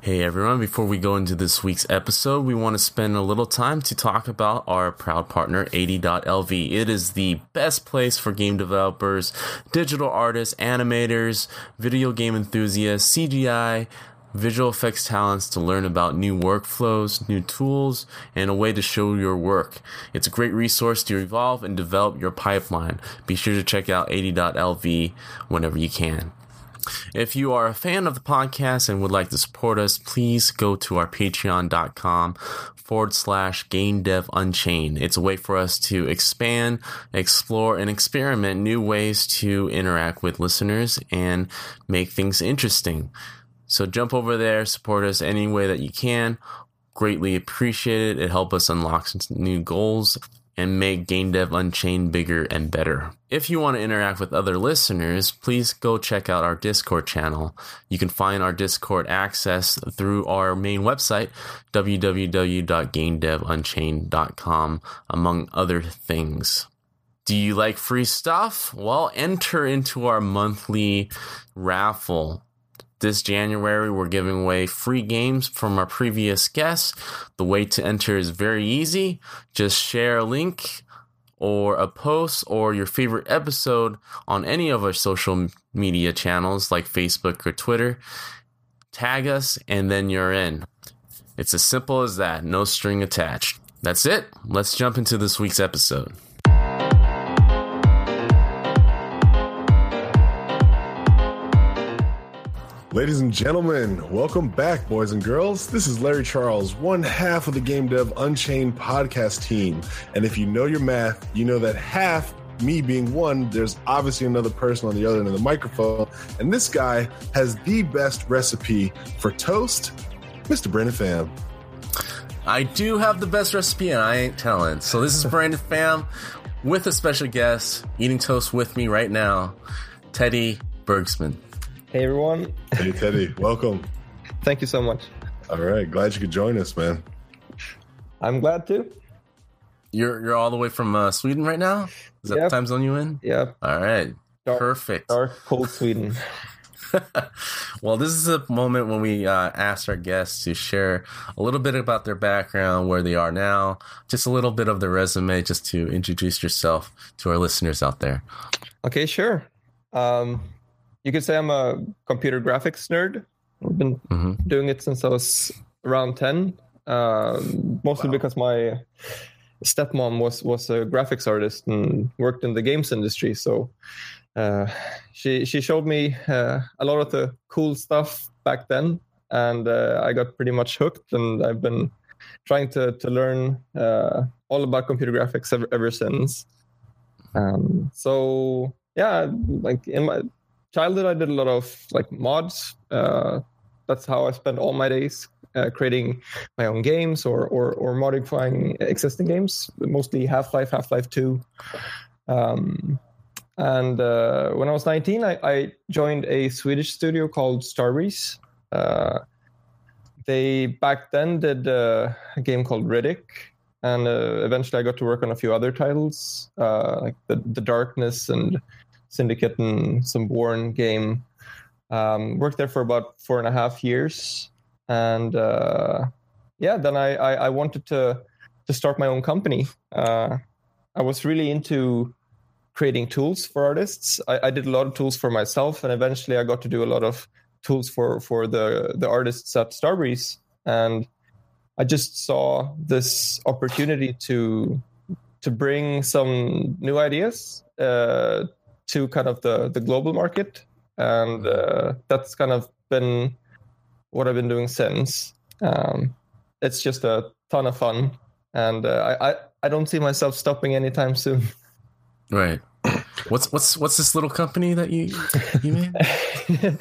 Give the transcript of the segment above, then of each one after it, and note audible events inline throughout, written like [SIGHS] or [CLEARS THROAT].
Hey everyone, before we go into this week's episode, we want to spend a little time to talk about our proud partner 80.lv. It is the best place for game developers, digital artists, animators, video game enthusiasts, CGI, visual effects talents to learn about new workflows, new tools, and a way to show your work. It's a great resource to evolve and develop your pipeline. Be sure to check out 80.lv whenever you can. If you are a fan of the podcast and would like to support us, please go to our patreon.com forward slash game dev unchained. It's a way for us to expand, explore, and experiment new ways to interact with listeners and make things interesting. So jump over there, support us any way that you can. Greatly appreciate it. It helps us unlock some new goals and make Game Dev Unchained bigger and better. If you want to interact with other listeners, please go check out our Discord channel. You can find our Discord access through our main website, www.gamedevunchained.com, among other things. Do you like free stuff? Well, enter into our monthly raffle this January, we're giving away free games from our previous guests. The way to enter is very easy. Just share a link or a post or your favorite episode on any of our social media channels like Facebook or Twitter. Tag us, and then you're in. It's as simple as that, no string attached. That's it. Let's jump into this week's episode. Ladies and gentlemen, welcome back, boys and girls. This is Larry Charles, one half of the Game Dev Unchained podcast team. And if you know your math, you know that half, me being one, there's obviously another person on the other end of the microphone. And this guy has the best recipe for toast, Mr. Brandon Pham. I do have the best recipe, and I ain't telling. So this is [LAUGHS] Brandon Pham with a special guest eating toast with me right now, Teddy Bergsman. Hey everyone. Hey Teddy, welcome. Thank you so much. All right, glad you could join us, man. I'm glad to. You're you're all the way from uh, Sweden right now. Is that yep. the time zone you in? Yep. All right. Dark, Perfect. Dark, cold Sweden. [LAUGHS] [LAUGHS] well, this is a moment when we uh, ask our guests to share a little bit about their background, where they are now, just a little bit of their resume, just to introduce yourself to our listeners out there. Okay, sure. Um, you could say I'm a computer graphics nerd. I've been mm-hmm. doing it since I was around 10, uh, mostly wow. because my stepmom was, was a graphics artist and worked in the games industry. So uh, she, she showed me uh, a lot of the cool stuff back then. And uh, I got pretty much hooked, and I've been trying to, to learn uh, all about computer graphics ever, ever since. Um, so yeah, like in my childhood, I did a lot of like mods. Uh, that's how I spent all my days uh, creating my own games or, or, or modifying existing games, mostly Half Life, Half Life Two. Um, and uh, when I was 19, I, I, joined a Swedish studio called Starbreeze. Uh, they back then did uh, a game called Riddick, and uh, eventually I got to work on a few other titles uh, like the, the Darkness and Syndicate and some Born game. Um, worked there for about four and a half years, and uh, yeah, then I, I, I wanted to to start my own company. Uh, I was really into creating tools for artists. I, I, did a lot of tools for myself, and eventually I got to do a lot of tools for for the the artists at Starbreeze. And I just saw this opportunity to to bring some new ideas uh, to kind of the the global market, and uh, that's kind of been what I've been doing since. Um, it's just a ton of fun, and uh, I, I I don't see myself stopping anytime soon. [LAUGHS] Right. What's what's what's this little company that you you made? [LAUGHS]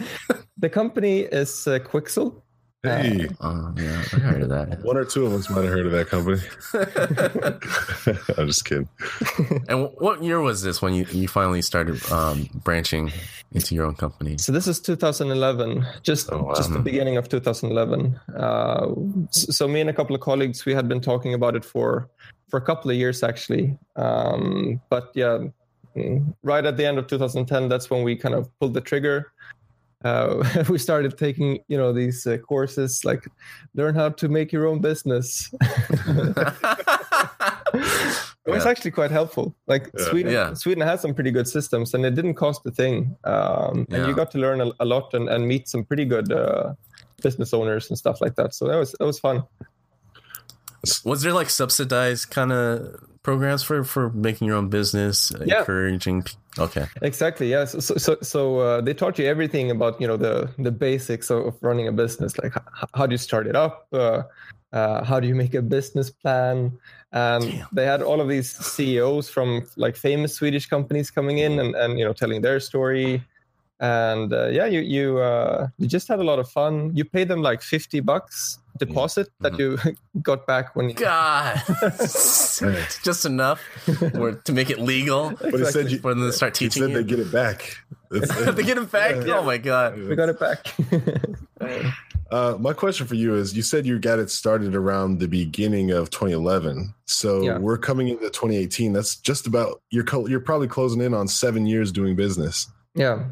the company is uh, Quixel. Hey, Uh, yeah, I heard of that. one or two of us might have heard of that company. [LAUGHS] I'm just kidding. [LAUGHS] and what year was this when you, you finally started um, branching into your own company? So this is 2011, just Oh, wow. just the beginning of 2011. Uh, so me and a couple of colleagues, we had been talking about it for for a couple of years actually. Um, but yeah, mm, right at the end of 2010, that's when we kind of pulled the trigger. Uh, [LAUGHS] we started taking, you know, these uh, courses like learn how to make your own business. [LAUGHS] It was Yeah. actually quite helpful. Like Yeah. Sweden, Yeah. Sweden has some pretty good systems, and it didn't cost a thing. Um, and you got to learn a, a lot and, and meet some pretty good uh, business owners and stuff like that. So that was that was fun. Was there like subsidized kind of programs for for making your own business, Yeah. encouraging? Okay, Exactly. Yes. So so so uh, they taught you everything about you know the the basics of, running a business, like h- how do you start it up, uh, uh, how do you make a business plan. And Damn. they had all of these CEOs from like famous Swedish companies coming in and, and you know telling their story. And uh, yeah, you you uh, you just had a lot of fun. You paid them like fifty bucks deposit that you [LAUGHS] got back when you God, [LAUGHS] just enough or to make it legal But he said you, for them to start he teaching said you. they get it back. [LAUGHS] They get it back. Yeah. Oh my god. we got it back. Uh, my question for you is: You said you got it started around the beginning of 2011, so Yeah. we're coming into 2018. That's just about you're co- you're probably closing in on seven years doing business. yeah.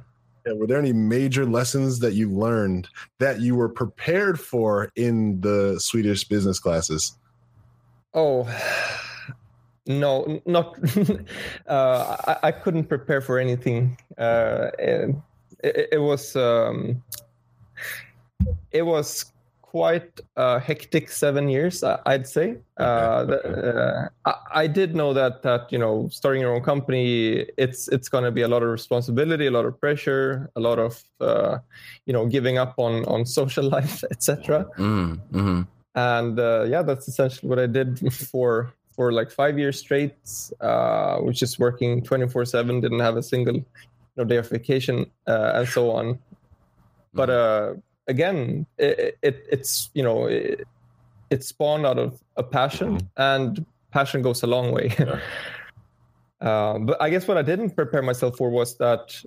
Were there any major lessons that you learned that you were prepared for in the Swedish business classes? Oh [SIGHS] no, not. [LAUGHS] uh, I, I couldn't prepare for anything. Uh, it, it was um, it was quite a hectic seven years, I- I'd say. Uh, the, uh, I, I did know that that you know starting your own company, it's it's going to be a lot of responsibility, a lot of pressure, a lot of uh, you know giving up on on social [LAUGHS] life, etc Mm, hmm and uh, yeah that's essentially what i did [LAUGHS] for for like five years straight uh which is working 24 7 didn't have a single you know, day of vacation uh, and so on. But uh again it, it it's you know it, spawned out of a passion and passion goes a long way. [LAUGHS] Uh, but i guess what i didn't prepare myself for was that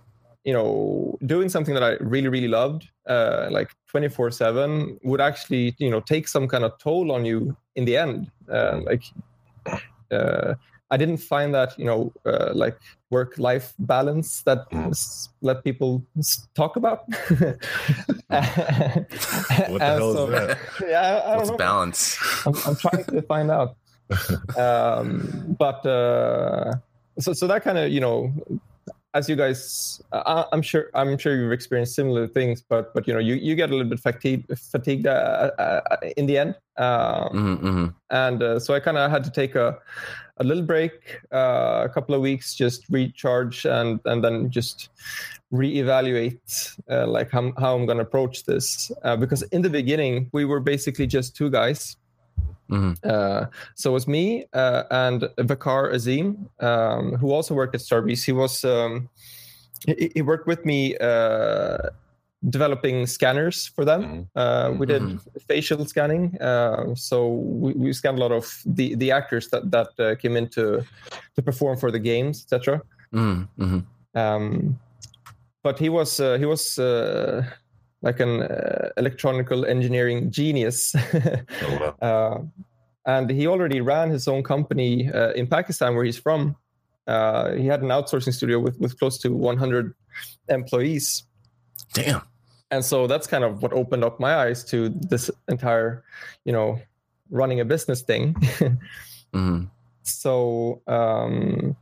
you know doing something that i really really loved uh, like 24 7 would actually you know take some kind of toll on you in the end. Uh, like uh, i didn't find that you know uh, like work life balance that let people talk about [LAUGHS] what the hell is that? [LAUGHS] yeah I, I What's know balance? I'm, I'm trying to find out. [LAUGHS] Um, but uh, so so that kind of you know, as you guys, I, I'm sure I'm sure you've experienced similar things, but but you know you, you get a little bit fatigued fatigued uh, uh, in the end, um, hmm hmm and uh, so I kind of had to take a a little break, uh, a couple of weeks, just recharge and and then just reevaluate uh, like how, how I'm going to approach this. Uh, because in the beginning we were basically just two guys. Hmm uh, so it was me uh, and Waqar Azim, um, who also worked at Starbreeze. He was um, he, he worked with me uh, developing scanners for them. Uh, we did facial scanning, uh, so we, we scanned a lot of the, the actors that that uh, came in to to perform for the games, etc. hmm hmm Um, but he was uh, he was uh, like an uh, electronical engineering genius. [LAUGHS] Oh, wow. uh, and he already ran his own company uh, in Pakistan, where he's from. Uh, he had an outsourcing studio with, with close to 100 employees. Damn. And so that's kind of what opened up my eyes to this entire, you know, running a business thing. [LAUGHS] hmm so um,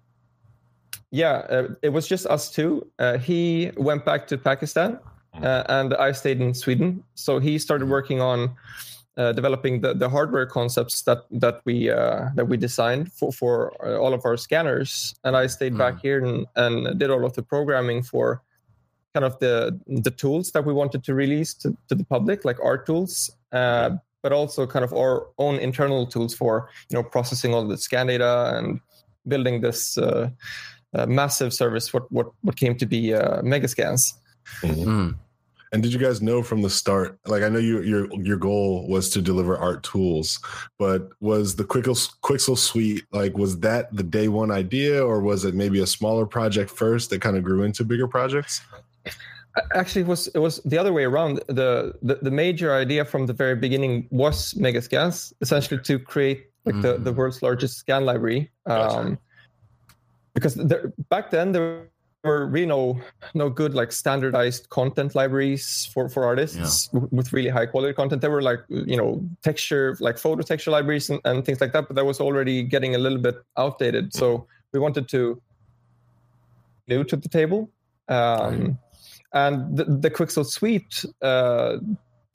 yeah, uh, it was just us two. Uh, he went back to Pakistan, uh, and I stayed in Sweden. So he started working on uh, developing the, the hardware concepts that that we uh, that we designed for for uh, all of our scanners, and I stayed back here and, and did all of the programming for kind of the the tools that we wanted to release to, to the public, like our tools. Uh, but also kind of our own internal tools for you know processing all the scan data and building this uh, uh, massive service what what what came to be uh, megascans Mhm. Mm. And did you guys know from the start? Like, I know you, your your goal was to deliver art tools, but was the Quixel Quixel Suite like was that the day one idea, or was it maybe a smaller project first that kind of grew into bigger projects? Actually, it was it was the other way around. The, the the major idea from the very beginning was Megascans, essentially to create like mm. the, the world's largest scan library. Um, because there, back then there were really no no good like standardized content libraries for for artists yeah. with really high quality content there were like you know texture like photo texture libraries and, and things like that but that was already getting a little bit outdated so we wanted to new to the table um, and the, the Quixel suite uh,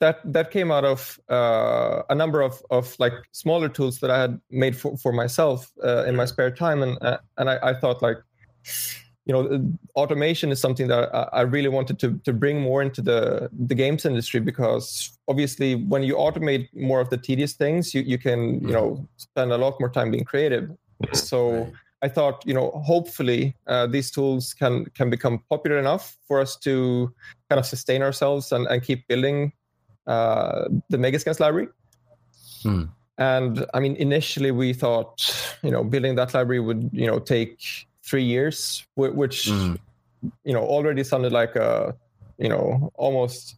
that that came out of uh, a number of of like smaller tools that I had made for, for myself uh, in my spare time, and uh, and I, I, thought like, you know, automation is something that I, I, really wanted to to bring more into the the games industry because obviously when you automate more of the tedious things, you you can you know spend a lot more time being creative. So. I thought, you know, hopefully uh, these tools can can become popular enough for us to kind of sustain ourselves and, and keep building uh, the Megascans library. Hmm. And I mean, initially we thought, you know, building that library would, you know, take three years, which, mm. you know, already sounded like a, you know, almost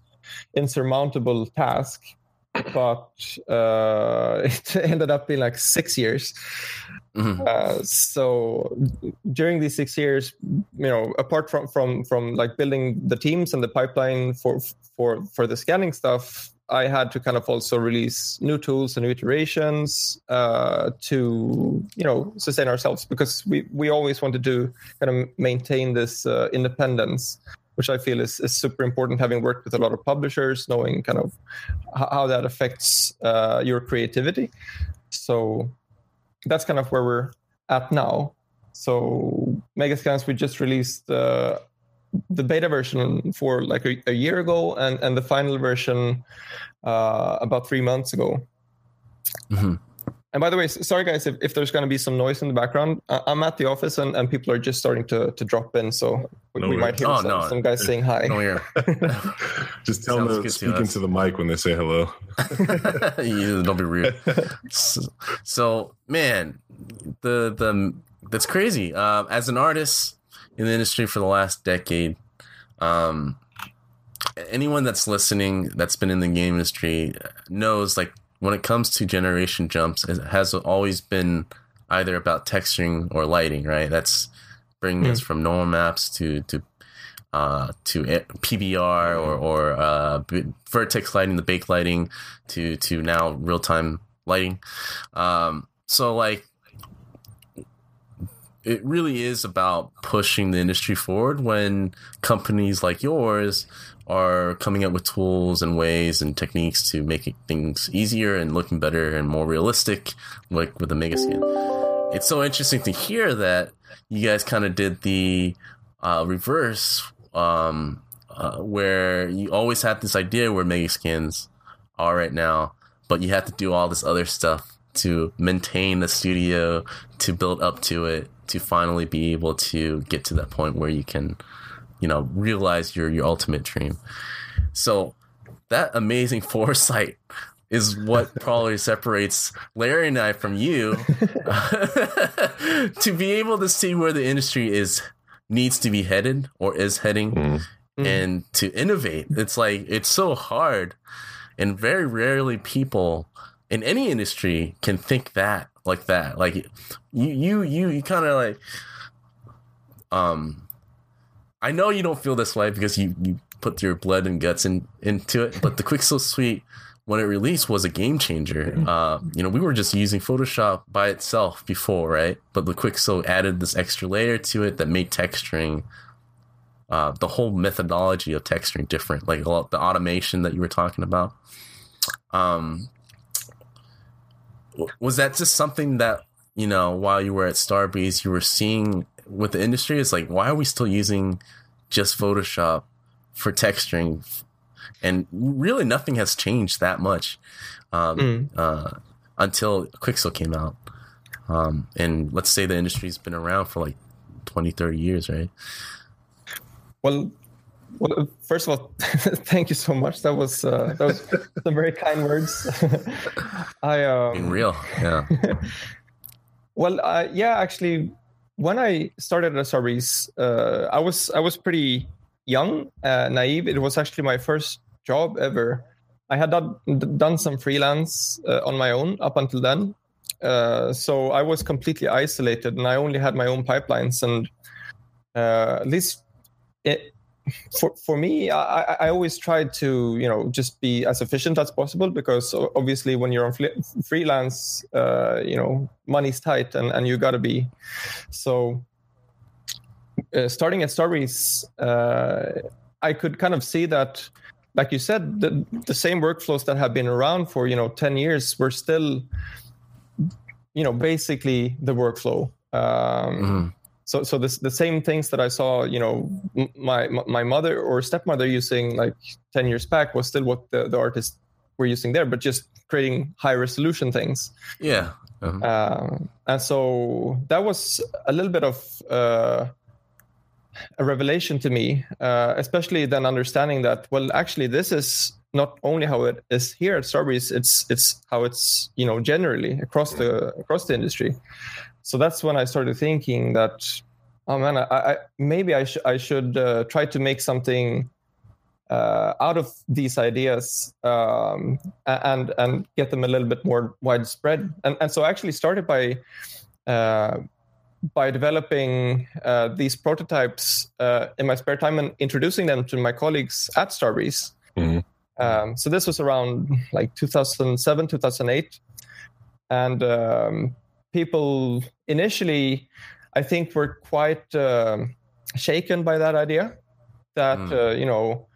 insurmountable task. But uh, [LAUGHS] it ended up being like six years. Mm-hmm. Uh, so during these six years, you know, apart from from from like building the teams and the pipeline for for for the scanning stuff, I had to kind of also release new tools and new iterations uh, to you know sustain ourselves because we we always wanted to kind of maintain this uh, independence, which I feel is, is super important. Having worked with a lot of publishers, knowing kind of how that affects uh, your creativity. So that's kind of where we're at now. So Megascans, we just released uh, the beta version for like a, a, year ago, and and the final version uh, about three months ago. Mm-hmm. And by the way, sorry guys, if, if there's going to be some noise in the background, I'm at the office and, and people are just starting to, to drop in, so we, no we might hear oh, some, no. some, guys saying hi. No, [LAUGHS] just tell Sounds them to speak into the mic when they say hello. [LAUGHS] don't be rude. [LAUGHS] So, so, man, the the that's crazy. Uh, as an artist in the industry for the last decade, um, anyone that's listening that's been in the game industry knows like when it comes to generation jumps, it has always been either about texturing or lighting, right? That's bringing mm. us from normal maps to to uh, to PBR or or uh, vertex lighting, the bake lighting, to to now real time lighting. Um, so like, it really is about pushing the industry forward when companies like yours are coming up with tools and ways and techniques to make things easier and looking better and more realistic, like with the Megascan. It's so interesting to hear that you guys kind of did the uh, reverse, um, uh, where you always had this idea where Megascans are right now, but you had to do all this other stuff to maintain the studio, to build up to it, to finally be able to get to that point where you can you know realize your your ultimate dream so that amazing [LAUGHS] foresight is what [LAUGHS] probably separates Larry and I from you [LAUGHS] to be able to see where the industry is needs to be headed or is heading mm. and to innovate. It's like it's so hard and very rarely people in any industry can think that like that. Like you you you, you kind of like um I know you don't feel this way because you, you put your blood and guts in, into it, but the [LAUGHS] Quixel Suite, when it released, was a game changer. Uh, you know, we were just using Photoshop by itself before, right? But the Quixel added this extra layer to it that made texturing, uh, the whole methodology of texturing different, like the automation that you were talking about. Um, was that just something that you know while you were at Starbreeze you were seeing with the industry is like, why are we still using just Photoshop for texturing? And really, nothing has changed that much um, mm. uh, until Quixel came out. Um, and let's say the industry's been around for like 20, 30 years, right? Well, well, first of all, [LAUGHS] thank you so much. That was uh, that was [LAUGHS] some very kind words. [LAUGHS] I um, Being real, yeah. well, uh, yeah, actually, when I started at Starbreeze, uh, I was I was pretty young, uh, naive. It was actually my first job ever. I had done, done some freelance uh, on my own up until then, uh, so I was completely isolated, and I only had my own pipelines. And uh, at least it, for for me, I, I always try to you know just be as efficient as possible because obviously when you're on freelance, uh, you know money's tight and and you got to be. So uh, starting at Starbreeze, uh, I could kind of see that, like you said, the the same workflows that have been around for you know ten years were still, you know, basically the workflow. Um, mm-hmm so so this, the same things that I saw, you know, my my mother or stepmother using like ten years back was still what the, the artists were using there, but just creating high resolution things. Yeah. Uh-huh. Uh, and so that was a little bit of uh, a revelation to me, uh, especially then understanding that well, actually, this is not only how it is here at Starbreeze, it's it's how it's you know generally across the across the industry so that's when I started thinking that, oh man, I, I maybe I, sh- I should uh, try to make something uh, out of these ideas um, and and get them a little bit more widespread. And and so I actually started by uh, by developing uh, these prototypes uh, in my spare time and introducing them to my colleagues at Starbreeze. Mm-hmm. Um, so this was around like 2007, 2008, and um, people initially, I think, were quite uh, shaken by that idea. That mm. uh, you know,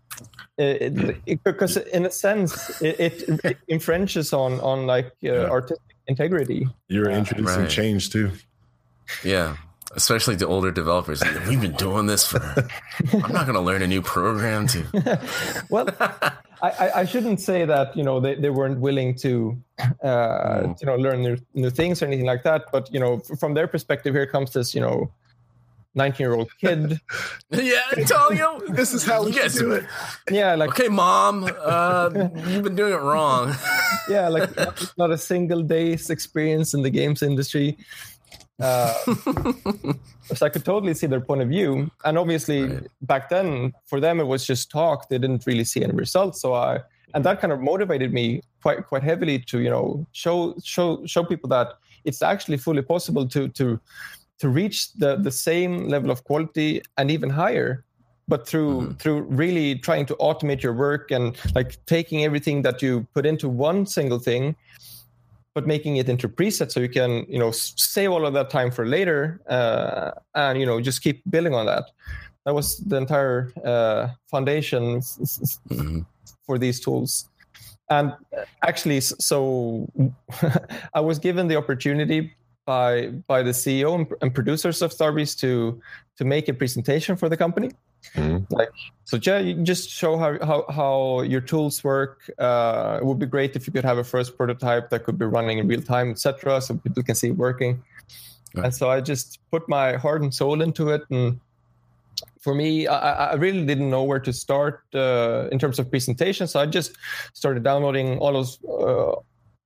it, it, because in a sense, it, it infringes on on like uh, yeah. artistic integrity. You're introducing right. change too. Yeah, especially to older developers. We've been doing this for. I'm not going to learn a new program to. [LAUGHS] well, I, I shouldn't say that you know they, they weren't willing to uh, mm. you know learn new, new things or anything like that. But you know from their perspective, here comes this you know 19 year old [LAUGHS] kid. yeah, I tell you, this is how we get do it. Yeah, like okay, mom, uh, you've been doing it wrong. [LAUGHS] yeah, like not, not, a single day's experience in the games industry. Uh, [LAUGHS] so I could totally see their point of view. And obviously, right. back then, for them, it was just talk. They didn't really see any results. So I, and that kind of motivated me quite quite heavily to you know show show show people that it's actually fully possible to to to reach the the same level of quality and even higher but through mm-hmm. through really trying to automate your work and like taking everything that you put into one single thing but making it into presets so you can you know save all of that time for later uh, and you know just keep building on that. That was the entire uh, foundation mm-hmm. for these tools. And actually so [LAUGHS] i was given the opportunity by by the ceo and, and producers of starbreeze to to make a presentation for the company Mm-hmm. Like so, yeah. just show how, how how your tools work. Uh, it would be great if you could have a first prototype that could be running in real time, etc., so people can see it working. Right. And so I just put my heart and soul into it. And for me, I, I really didn't know where to start uh, in terms of presentation. So I just started downloading all those uh,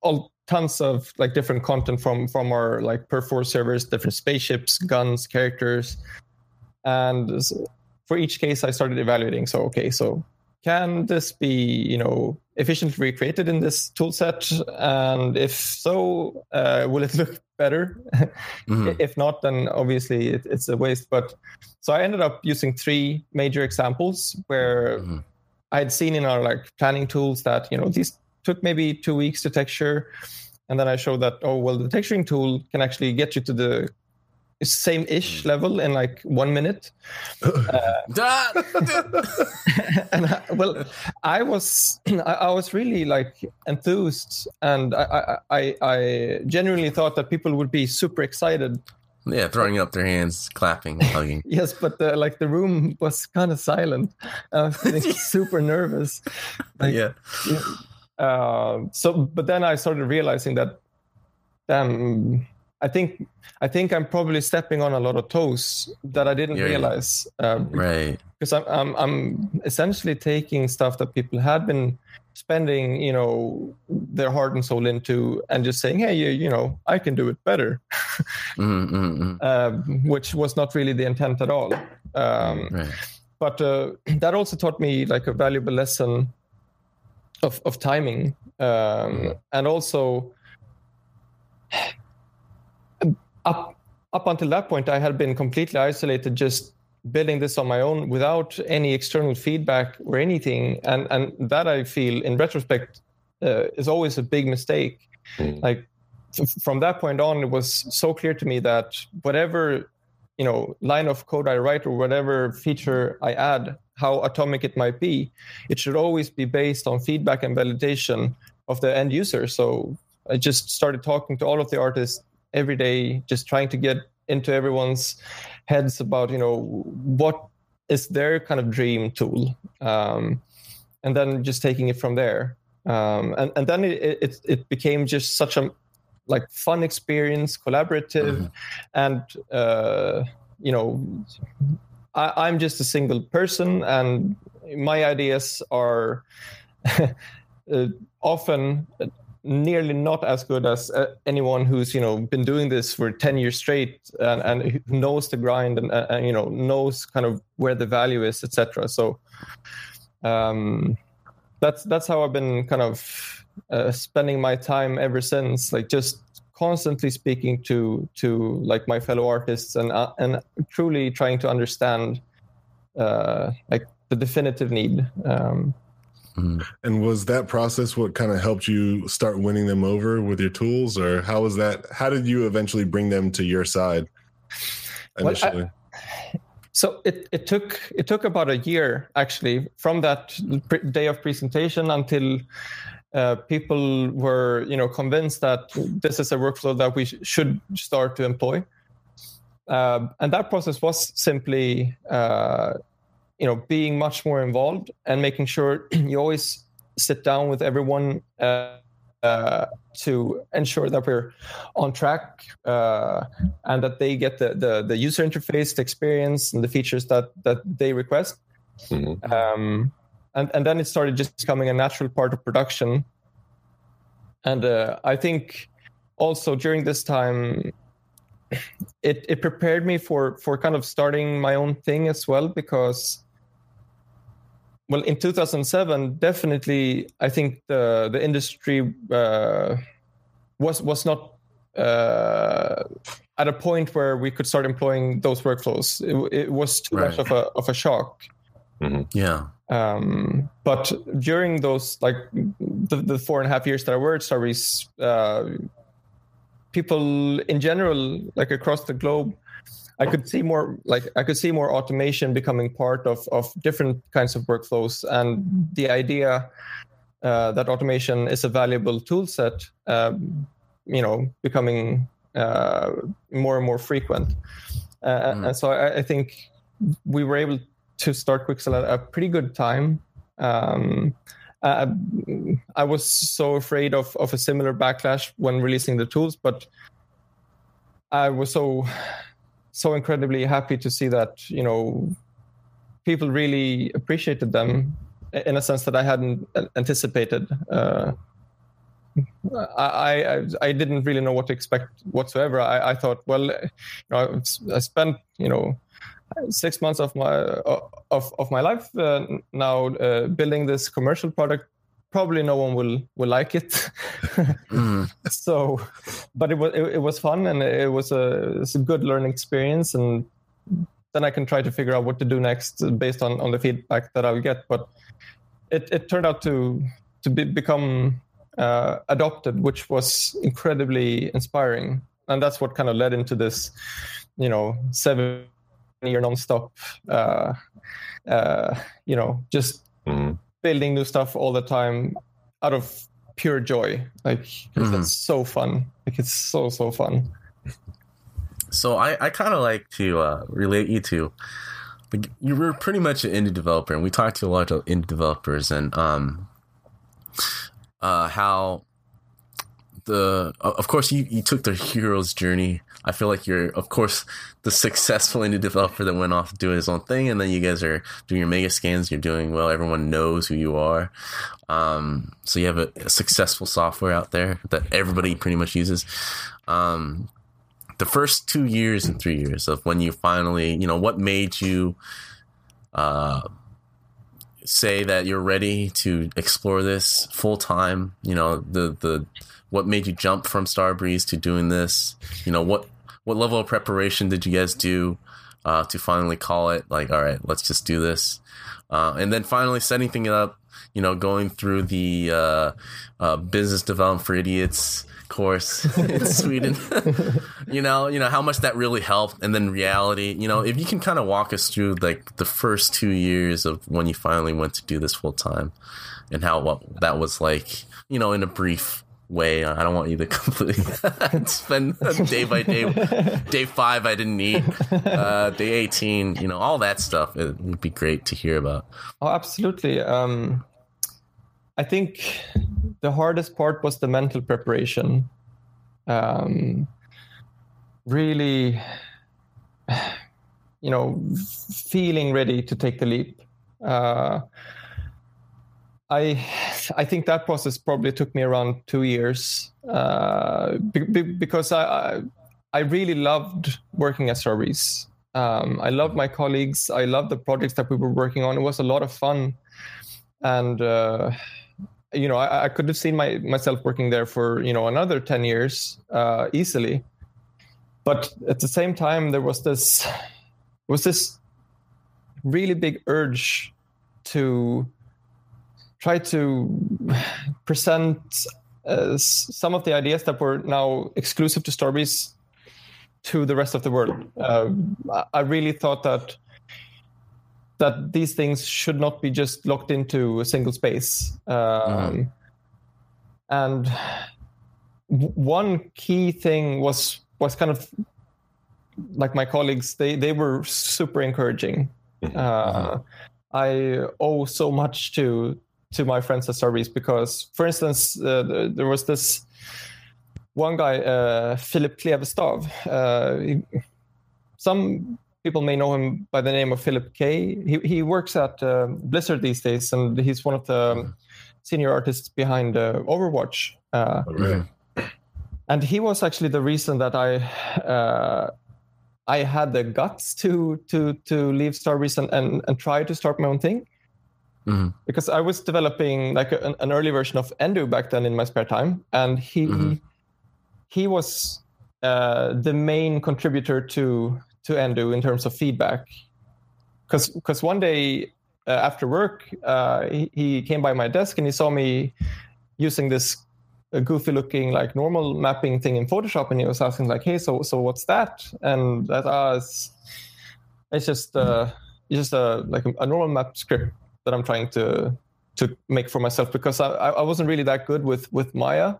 all tons of like different content from from our like Perforce servers, different spaceships, guns, characters, and for each case, I started evaluating. So, okay, so can this be, you know, efficiently recreated in this tool set? And if so, uh, will it look [LAUGHS] better? Mm-hmm. if not, then obviously it, it's a waste. But so I ended up using three major examples where mm-hmm. I'd seen in our like planning tools that, you know, these took maybe two weeks to texture. And then I showed that, oh, well, the texturing tool can actually get you to the same ish mm. level in like one minute. [LAUGHS] Uh, [LAUGHS] and I, well, I was [CLEARS THROAT] I, I, was really like enthused, and I, I I genuinely thought that people would be super excited. Yeah, throwing up their hands, clapping, [LAUGHS] hugging. yes, but the, like the room was kind of silent. I was getting super nervous. Like, yeah. Uh, so, but then I started realizing that, damn I think I think I'm probably stepping on a lot of toes that I didn't Yeah, realize. Um, Right. because I'm, I'm I'm essentially taking stuff that people had been spending, you know, their heart and soul into, and just saying, hey, you, you know, I can do it better, [LAUGHS] Mm, mm, mm. um, which was not really the intent at all. Um, Right. but uh, [CLEARS THROAT] that also taught me like a valuable lesson of of timing, um, and also up up until that point, I had been completely isolated, just building this on my own without any external feedback or anything, and and that I feel in retrospect uh, is always a big mistake. Mm. Like from that point on, it was so clear to me that whatever you know line of code I write or whatever feature I add, how atomic it might be, it should always be based on feedback and validation of the end user. So I just started talking to all of the artists every day, just trying to get into everyone's heads about you know what is their kind of dream tool, um, and then just taking it from there. Um, and and then it, it it became just such a like fun experience, collaborative, and uh, you know, I, I'm just a single person, and my ideas are [LAUGHS] uh, often nearly not as good as uh, anyone who's you know been doing this for 10 years straight and, and knows the grind and, uh, and you know knows kind of where the value is etc so um that's that's how i've been kind of uh, spending my time ever since like just constantly speaking to to like my fellow artists and uh, and truly trying to understand uh like the definitive need um And was that process what kind of helped you start winning them over with your tools, or how was that? How did you eventually bring them to your side Well, I- initially? So it, it took it took about a year actually from that pre- day of presentation until uh, people were you know convinced that this is a workflow that we sh- should start to employ. Um, and that process was simply uh, you know being much more involved and making sure [CLEARS THROAT] you always sit down with everyone uh, uh, to ensure that we're on track uh, and that they get the, the the user interface, the experience, and the features that that they request. Mhm. Um, and and then it started just becoming a natural part of production. And uh, I think also during this time, it it prepared me for for kind of starting my own thing as well because well in 2007 definitely i think the the industry uh, was was not uh, at a point where we could start employing those workflows. It, it was too much of a of a shock. Yeah. um, but during those like the, the four and a half years that I worked at Starbreeze, uh, people in general, like across the globe, I could see more like I could see more automation becoming part of of different kinds of workflows, and the idea uh, that automation is a valuable tool set, um, you know, becoming uh, more and more frequent. Uh, Mm. And so I, I think we were able to start Quixel at a pretty good time. Um, I, I was so afraid of, of a similar backlash when releasing the tools, but I was so so incredibly happy to see that you know people really appreciated them in a sense that I hadn't anticipated. Uh, I, I I didn't really know what to expect whatsoever. I, I thought, well, you know, I spent you know six months of my of of my life uh, now uh, building this commercial product. Probably no one will will like it. Mm. [LAUGHS] so, but it was it, it was fun and it was a it's a good learning experience and then I can try to figure out what to do next based on on the feedback that I'll get. But it it turned out to to be, become uh, adopted, which was incredibly inspiring, and that's what kind of led into this, you know, seven year nonstop, uh, uh, you know, just Mhm. Building new stuff all the time out of pure joy. Like Mhm. it's so fun. Like it's so so fun. So I, I kind of like to uh, relate you to. Like, you were pretty much an indie developer, and we talked to a lot of indie developers, and um, uh, how the of course you, you took the hero's journey. I feel like you're of course the successful indie developer that went off doing his own thing, and then you guys are doing your mega scans. You're doing well. Everyone knows who you are. Um, so you have a, a, successful software out there that everybody pretty much uses. Um, the first two years and three years of when you finally, you know, what made you uh, say that you're ready to explore this full time? You know, the the what made you jump from Starbreeze to doing this? You know, what what level of preparation did you guys do uh, to finally call it like, all right, let's just do this, uh, and then finally setting things up. You know, going through the uh, uh business development for idiots course [LAUGHS] in Sweden. [LAUGHS] you know, you know how much that really helped, and then reality. You know, if you can kind of walk us through like the first two years of when you finally went to do this full time, and how what that was like. You know, in a brief way. I don't want you to [LAUGHS] completely [LAUGHS] spend [LAUGHS] day by day. Day five, I didn't eat. Uh, day eighteen, you know, all that stuff. It would be great to hear about. Oh, absolutely. Um, I think the hardest part was the mental preparation. Um, really, [SIGHS] you know, feeling ready to take the leap. Uh, I I think that process probably took me around two years uh, be, because I, I, really loved working at Starbreeze. Um, I loved my colleagues. I loved the projects that we were working on. It was a lot of fun, and uh, you know I, I, could have seen my myself working there for you know another ten years uh, easily. But at the same time, there was this was this really big urge to try to present uh, some of the ideas that were now exclusive to Starbreeze to the rest of the world. Uh, I really thought that that these things should not be just locked into a single space. Um, mm. And one key thing was was kind of like my colleagues; they they were super encouraging. Mm-hmm. Uh, I owe so much to to my friends at Starbreeze because, for instance, uh, there was this one guy, uh, Philip Klevestav. Uh, some people may know him by the name of Philip K. He, he works at uh, Blizzard these days, and he's one of the senior artists behind uh, Overwatch. Uh, And he was actually the reason that I uh, I had the guts to to to leave Starbreeze and, and, and try to start my own thing. Mm-hmm. Because I was developing like a, an early version of nDo back then in my spare time, and he mm-hmm. he was uh, the main contributor to to nDo in terms of feedback. Because because one day uh, after work, uh, he, he, came by my desk and he saw me using this uh, goofy looking like normal mapping thing in Photoshop, and he was asking like, "Hey, so so what's that?" And that uh, it's, it's just uh, it's just a like a, a normal map script that I'm trying to to make for myself because I, I wasn't really that good with with Maya.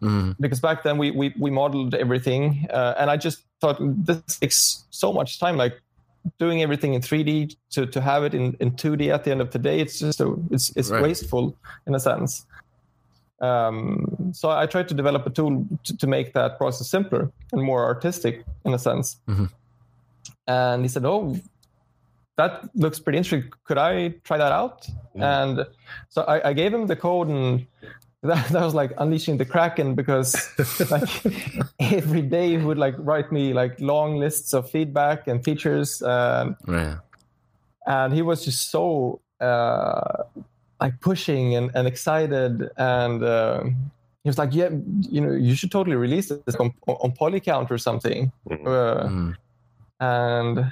Mm. Because back then we we, we modeled everything, uh, and I just thought this takes so much time. Like doing everything in 3D to, to have it in, in 2D at the end of the day, it's just a, it's it's right. wasteful in a sense. Um, so I tried to develop a tool to, to, make that process simpler and more artistic in a sense. Mm-hmm. And he said, "Oh, that looks pretty interesting. Could I try that out? Yeah. And so I, I, gave him the code, and [LAUGHS] that, that was like unleashing the kraken because [LAUGHS] like every day he would like write me like long lists of feedback and features. Um, yeah. And he was just so uh, like pushing and, and excited, and uh, he was like, "Yeah, you know, you should totally release this on, on Polycount or something." Mm-hmm. Uh, mm. And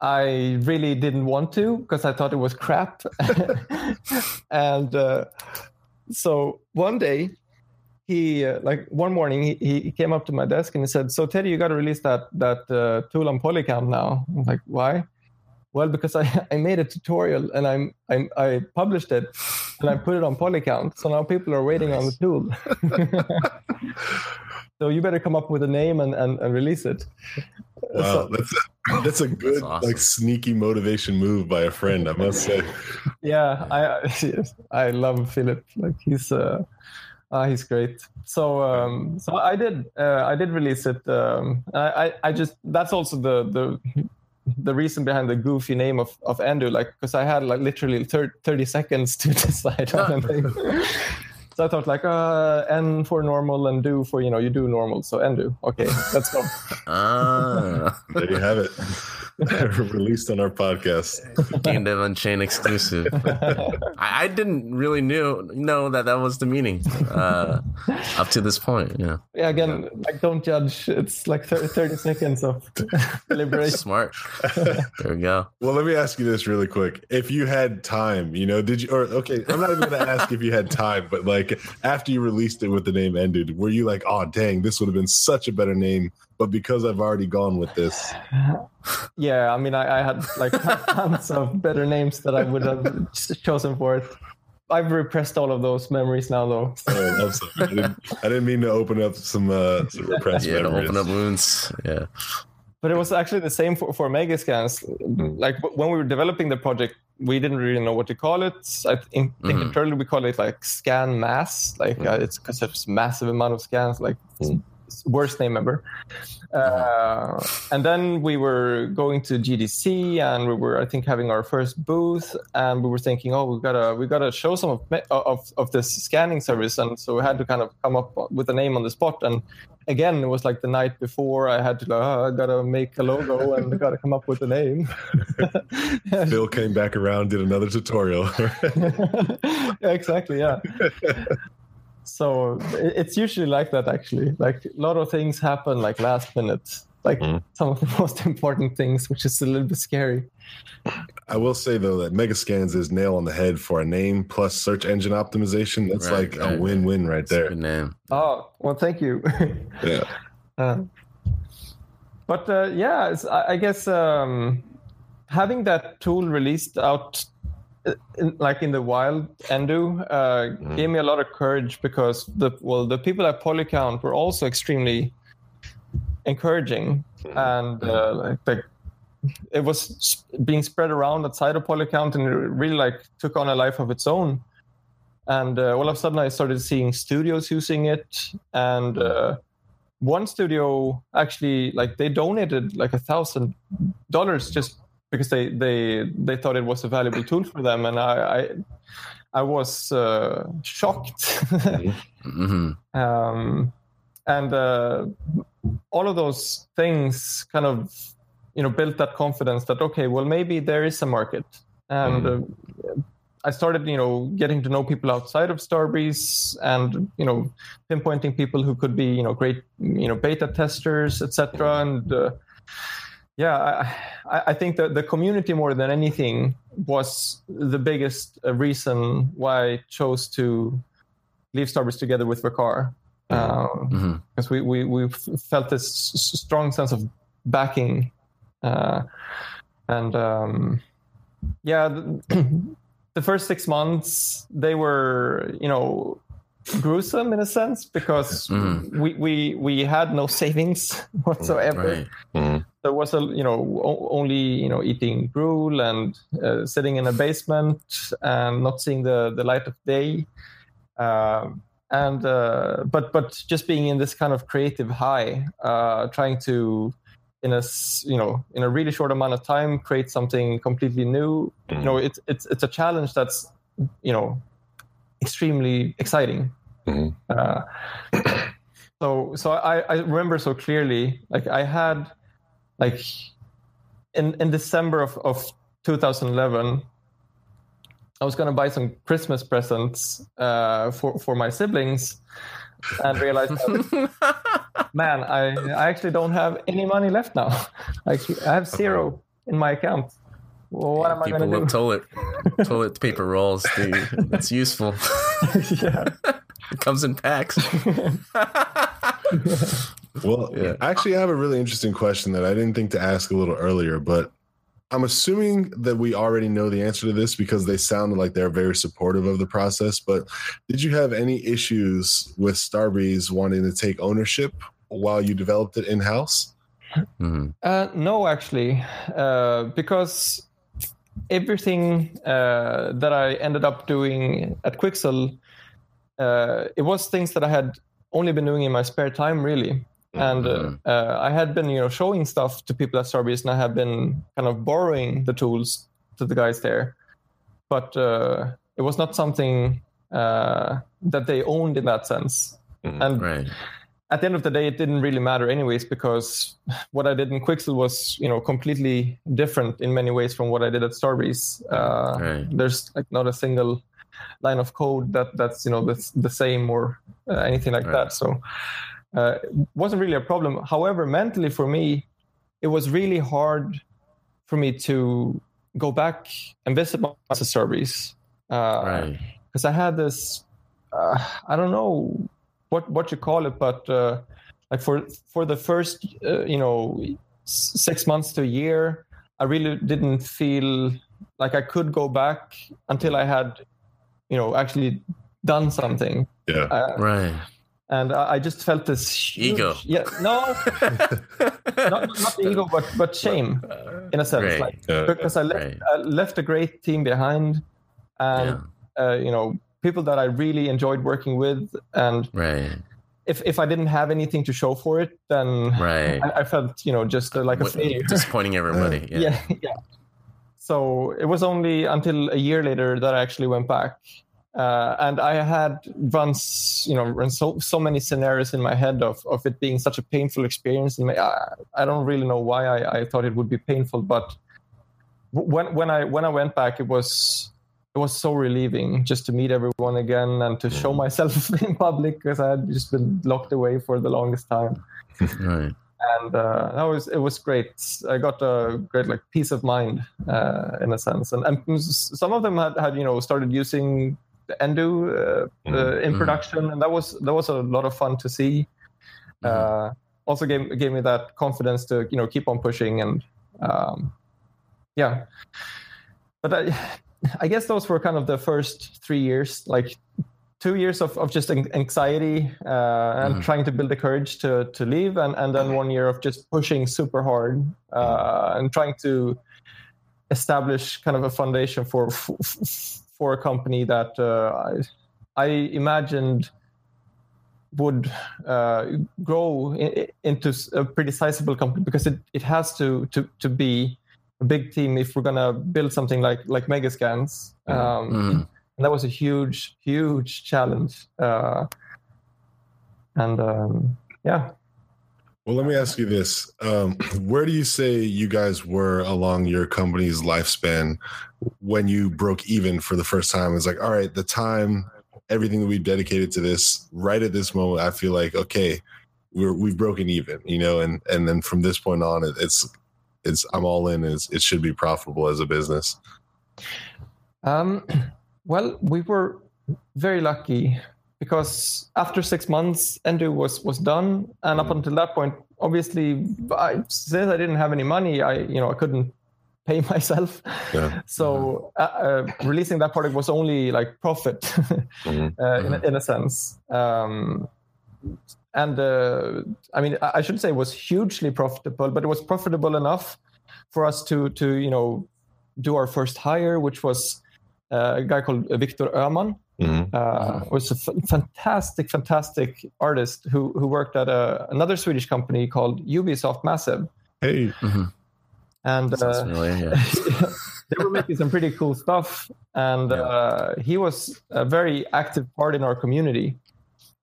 I really didn't want to because I thought it was crap. [LAUGHS] and uh, so one day, he uh, like one morning he, he came up to my desk and he said, "So Teddy, you got to release that that uh, tool on Polycount now." I'm like, "Why?" Well, because I, [LAUGHS] I made a tutorial and I'm, I'm I published it and I put it on Polycount. So now people are waiting nice. on the tool. [LAUGHS] so you better come up with a name and, and, and release it. Wow, so, that's a, that's a good that's awesome. like sneaky motivation move by a friend, I must say. Yeah, I I [LAUGHS] love Philip. Like he's uh, Uh, he's great. So, um, so I did, uh, I did release it. Um, I, I just that's also the the the reason behind the goofy name of of nDo, like because I had like literally 30, 30 seconds to [LAUGHS] decide on a [LAUGHS] name. So I thought like uh, N for normal and do for you know you do normal. So nDo, okay, let's go. [LAUGHS] Ah, There you have it. [LAUGHS] Released on our podcast. Game Dev Unchained exclusive. I, I didn't really knew know that that was the meaning uh, up to this point. Yeah, yeah, again, like don't judge. It's like 30, 30 seconds of [LAUGHS] deliberation. smart. There we go. Well, let me ask you this really quick. If you had time, you know, did you, or okay, I'm not even going to ask if you had time, but like after you released it with the name nDo, were you like, oh, dang, this would have been such a better name, but because I've already gone with this? [SIGHS] Yeah, I mean, I, I had like [LAUGHS] tons of better names that I would have chosen for it. I've repressed all of those memories now, though. Oh, I'm sorry. I, didn't, I didn't mean to open up some, uh, some repressed Yeah, memories. open up wounds. Yeah. But it was actually the same for, for Megascans. Like when we were developing the project, we didn't really know what to call it. I think, Mhm. internally we call it like scan mass. Like uh, it's because there's massive amount of scans. Like the worst name ever. Uh, and then we were going to GDC, and we were I think having our first booth, and we were thinking, oh, we gotta we gotta show some of of of this scanning service, and so we had to kind of come up with a name on the spot. And again, it was like the night before. I had to go, oh, I gotta make a logo and [LAUGHS] gotta come up with a name. [LAUGHS] Bill came back around, did another tutorial. [LAUGHS] yeah, exactly. Yeah. So it's usually like that, actually. Like a lot of things happen like last minute. Like Mhm. some of the [LAUGHS] most important things, which is a little bit scary. I will say though that Megascans is nail on the head for a name plus search engine optimization. That's Right, like right, a win-win right It's a there. Good name. Oh well, thank you. [LAUGHS] Yeah. Uh, but uh, yeah, it's, I, I guess um, having that tool released out, in, like in the wild, nDo, uh, gave me a lot of courage because the well, the people at Polycount were also extremely encouraging, and uh, like, like it was being spread around outside of Polycount, and it really like took on a life of its own. And uh, all of a sudden, I started seeing studios using it, and uh, one studio actually like they donated like a thousand dollars just because they they they thought it was a valuable tool for them, and I I, I was uh, shocked. hmm [LAUGHS] um, and uh, all of those things kind of you know built that confidence that okay well maybe there is a market. And uh, i started you know getting to know people outside of starbreeze and you know pinpointing people who could be you know great you know beta testers etc and uh, yeah I, I think that the community more than anything was the biggest uh, reason why i chose to leave Starbreeze together with Waqar. Because hmm we, we, we felt this strong sense of backing. Uh, and um, yeah, the, [CLEARS THROAT] the first six months, they were, you know, gruesome in a sense because Mhm. we, we, we had no [LAUGHS] savings whatsoever Right. There was a you know o- only you know eating gruel and uh, sitting in a basement and not seeing the the light of day. Um, and uh, but but just being in this kind of creative high uh, trying to in a you know in a really short amount of time create something completely new you know it's it's it's a challenge that's you know extremely exciting. Mhm. uh, [COUGHS] so so I, I remember so clearly like i had like in in december of, of 2011 i was going to buy some christmas presents uh, for for my siblings and realized that, [LAUGHS] man i i actually don't have any money left now [LAUGHS] like i have zero in my account well, what am i People going to love do toilet [LAUGHS] toilet paper rolls. Dude. That's useful. yeah It comes in packs. Well, [LAUGHS] Yeah. actually, I have a really interesting question that I didn't think to ask a little earlier, but I'm assuming that we already know the answer to this because they sounded like they're very supportive of the process. But did you have any issues with Starbreeze wanting to take ownership while you developed it in house? Mhm. Uh, no, actually, uh, because everything uh, that I ended up doing at Quixel uh, it was things that I had only been doing in my spare time, really. And uh, Mhm. uh, I had been, you know, showing stuff to people at Starbreeze, and I have been kind of borrowing the tools to the guys there. But uh, it was not something uh, that they owned in that sense. Mhm. And Right. at the end of the day, it didn't really matter anyways because what I did in Quixel was, you know, completely different in many ways from what I did at Starbreeze. Uh, Right. There's like not a single line of code that that's you know the, the same or uh, anything like Right. that. So uh, it wasn't really a problem. However, mentally for me, it was really hard for me to go back and visit my at Starbreeze. Uh, Right. because I had this uh, I don't know what what you call it, but uh, like for for the first uh, you know six months to a year, I really didn't feel like I could go back until I had you know actually done something, Yeah. uh, Right. And I, I just felt this huge- Ego. Yeah, no, [LAUGHS] not, not the ego, but but shame in a sense, Right. like Yeah. because I left Right. I left a great team behind, and uh, you know people that I really enjoyed working with, and Right. if if I didn't have anything to show for it, then Right. I, I felt you know just uh, like a What- failure. disappointing everybody. Yeah. yeah, yeah. So it was only until a year later that I actually went back, uh, and I had run, s- you know, run so so many scenarios in my head of of it being such a painful experience. And I, I don't really know why I, I thought it would be painful, but when when I when I went back, it was it was so relieving just to meet everyone again and to show myself [LAUGHS] in public because I had just been locked away for the longest time [LAUGHS] Right. and uh, that was it was great. I got a great like peace of mind uh, in a sense, and, and some of them had, had you know started using nDo uh, uh, in Mhm. production, and that was that was a lot of fun to see. Uh, also gave gave me that confidence to you know keep on pushing and um, yeah. But I, I guess those were kind of the first three years, like two years of, of just anxiety uh, and Mhm. trying to build the courage to, to leave and, and then one year of just pushing super hard uh, and trying to establish kind of a foundation for f- f- for a company that uh, I, I imagined would uh, grow i- into a pretty sizable company because it, it has to, to to be a big team if we're gonna build something like like Megascans. Um, Mm. and that was a huge huge challenge uh, and um, yeah Well, let me ask you this: um, [CLEARS THROAT] Where do you say you guys were along your company's lifespan when you broke even for the first time? It's like, all right, the time, everything that we've dedicated to this, right at this moment, I feel like okay, we're we've broken even, you know, and and then from this point on, it, it's it's I'm all in. It's, it should be profitable as a business. um, [CLEARS THROAT] well we were very lucky because after six months nDo was was done and up until that point obviously I, since i didn't have any money i you know i couldn't [LAUGHS] pay myself Yeah. [LAUGHS] so uh, uh, releasing that product was only like profit Mhm. [LAUGHS] uh, in, a- in a sense. Um, and uh, I mean, I I shouldn't say it was hugely profitable, but it was profitable enough for us to to you know do our first hire, which was uh, a guy called Victor Öhman. Mhm. Uh, was a f- fantastic, fantastic artist who who worked at a, another Swedish company called Ubisoft Massive, Hey, and uh, familiar, yeah. [LAUGHS] they were making some pretty cool stuff and Yeah. uh, he was a very active part in our community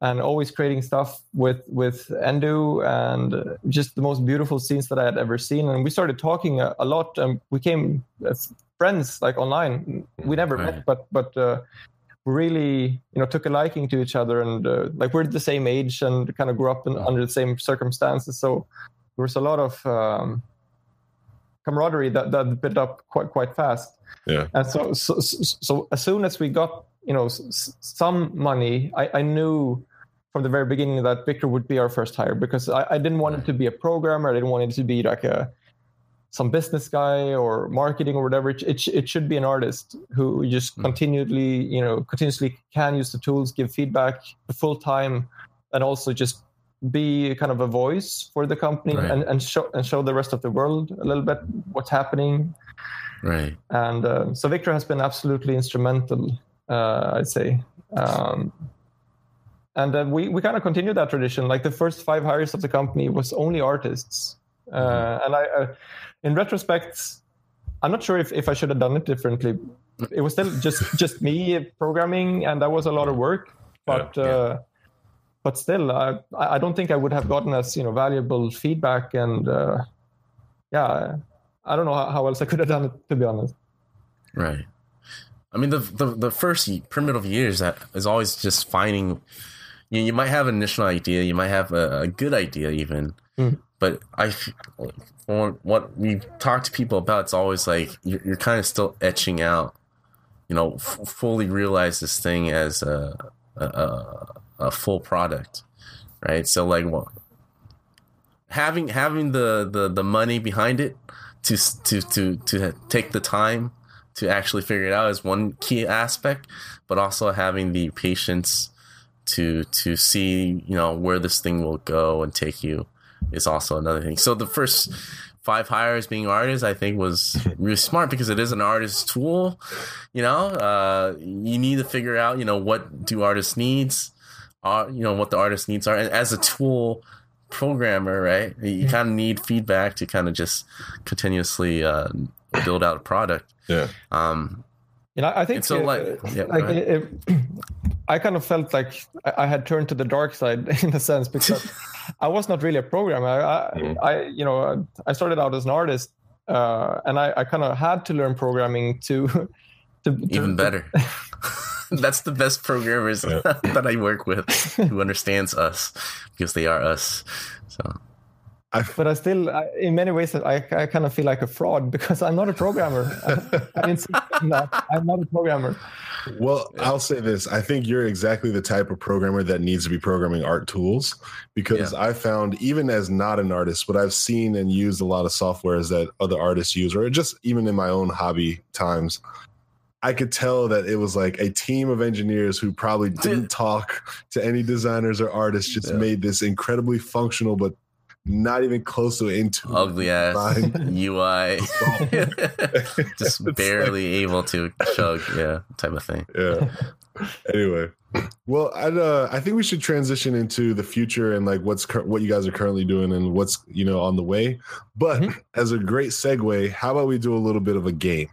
and always creating stuff with with nDo and uh, just the most beautiful scenes that i had ever seen and we started talking a, a lot and we came uh, friends like online we never Right. met but but uh, we really you know took a liking to each other and uh, like we're the same age and kind of grew up in, under the same circumstances. So there was a lot of um, camaraderie that that built up quite quite fast. Yeah. and so so, so so as soon as we got you know s- s- some money I, I knew from the very beginning that victor would be our first hire because i, I didn't want him to be a programmer. I didn't want him to be like a some business guy or marketing or whatever it, it, it should be an artist who just Mm. continually you know continuously can use the tools give feedback full time and also just be kind of a voice for the company Right. and, and show and show the rest of the world a little bit what's happening Right. and uh, so Victor has been absolutely instrumental, uh, I'd say. Um, and then we we kind of continued that tradition. Like the first five hires of the company was only artists, uh, mm-hmm. and I, uh, in retrospect, I'm not sure if, if I should have done it differently. It was still just [LAUGHS] just me programming, and that was a lot of work. But yeah, yeah. Uh, but still, I I don't think I would have gotten as you know valuable feedback, and uh, yeah, I don't know how, how else I could have done it to be honest. Right. I mean, the the, the first primitive years that is always just finding. You, know, you might have an initial idea, you might have a, a good idea even, mm. But I, what we talk to people about, it's always like you're, you're kind of still etching out. You know, f- fully realize this thing as a, a a full product, right? So like, what having having the the the money behind it to to to to take the time to actually figure it out is one key aspect, but also having the patience to to see you know where this thing will go and take you is also another thing. So the first five hires being artists, I think was [LAUGHS] really smart because it is an artist tool. You know, uh, you need to figure out you know what do artists needs, uh, you know what the artist needs are, and as a tool programmer, right, you kind of need feedback to kind of just continuously uh, build out a product. Yeah. Um, you know, I think so. Like, yeah, like it, [CLEARS THROAT] I kind of felt like I had turned to the dark side [LAUGHS] in a sense because [LAUGHS] I was not really a programmer. I, mm-hmm. I you know, I started out as an artist, uh, and I, I kind of had to learn programming to, [LAUGHS] to, to even better. [LAUGHS] That's the best programmers yeah. [LAUGHS] that I work with who understands us because they are us. So I, but I still, I, in many ways, I, I kind of feel like a fraud because I'm not a programmer. I, insist on that. I'm not a programmer. Well, [LAUGHS] I'll say this. I think you're exactly the type of programmer that needs to be programming art tools because yeah. I found, even as not an artist, what I've seen and used a lot of softwares that other artists use, or just even in my own hobby times, I could tell that it was like a team of engineers who probably [LAUGHS] didn't talk to any designers or artists, just yeah. made this incredibly functional but not even close to into ugly ass UI, [LAUGHS] [LAUGHS] just barely like, able to chug, yeah, type of thing. Yeah. Anyway, well, I uh, I think we should transition into the future and like what's cur- what you guys are currently doing and what's you know on the way. But mm-hmm. as a great segue, how about we do a little bit of a game?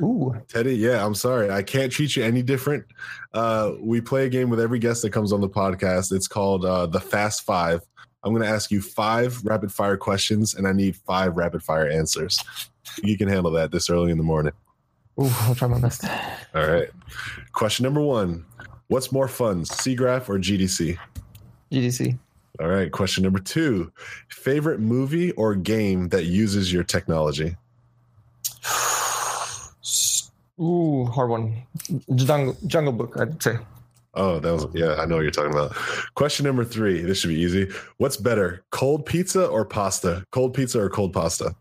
Ooh. Teddy, yeah, I'm sorry. I can't treat you any different. Uh, we play a game with every guest that comes on the podcast. It's called uh, the Fast Five. I'm going to ask you five rapid fire questions, and I need five rapid fire answers. You can handle that this early in the morning. Ooh, I'll try my best. All right. Question number one What's more fun, SIGGRAPH or GDC? GDC. All right. Question number two Favorite movie or game that uses your technology? [SIGHS] Ooh, hard one. Jungle, Jungle Book, I'd say. Oh, that was yeah. I know what you're talking about. Question number three. This should be easy. What's better, cold pizza or pasta? Cold pizza or cold pasta?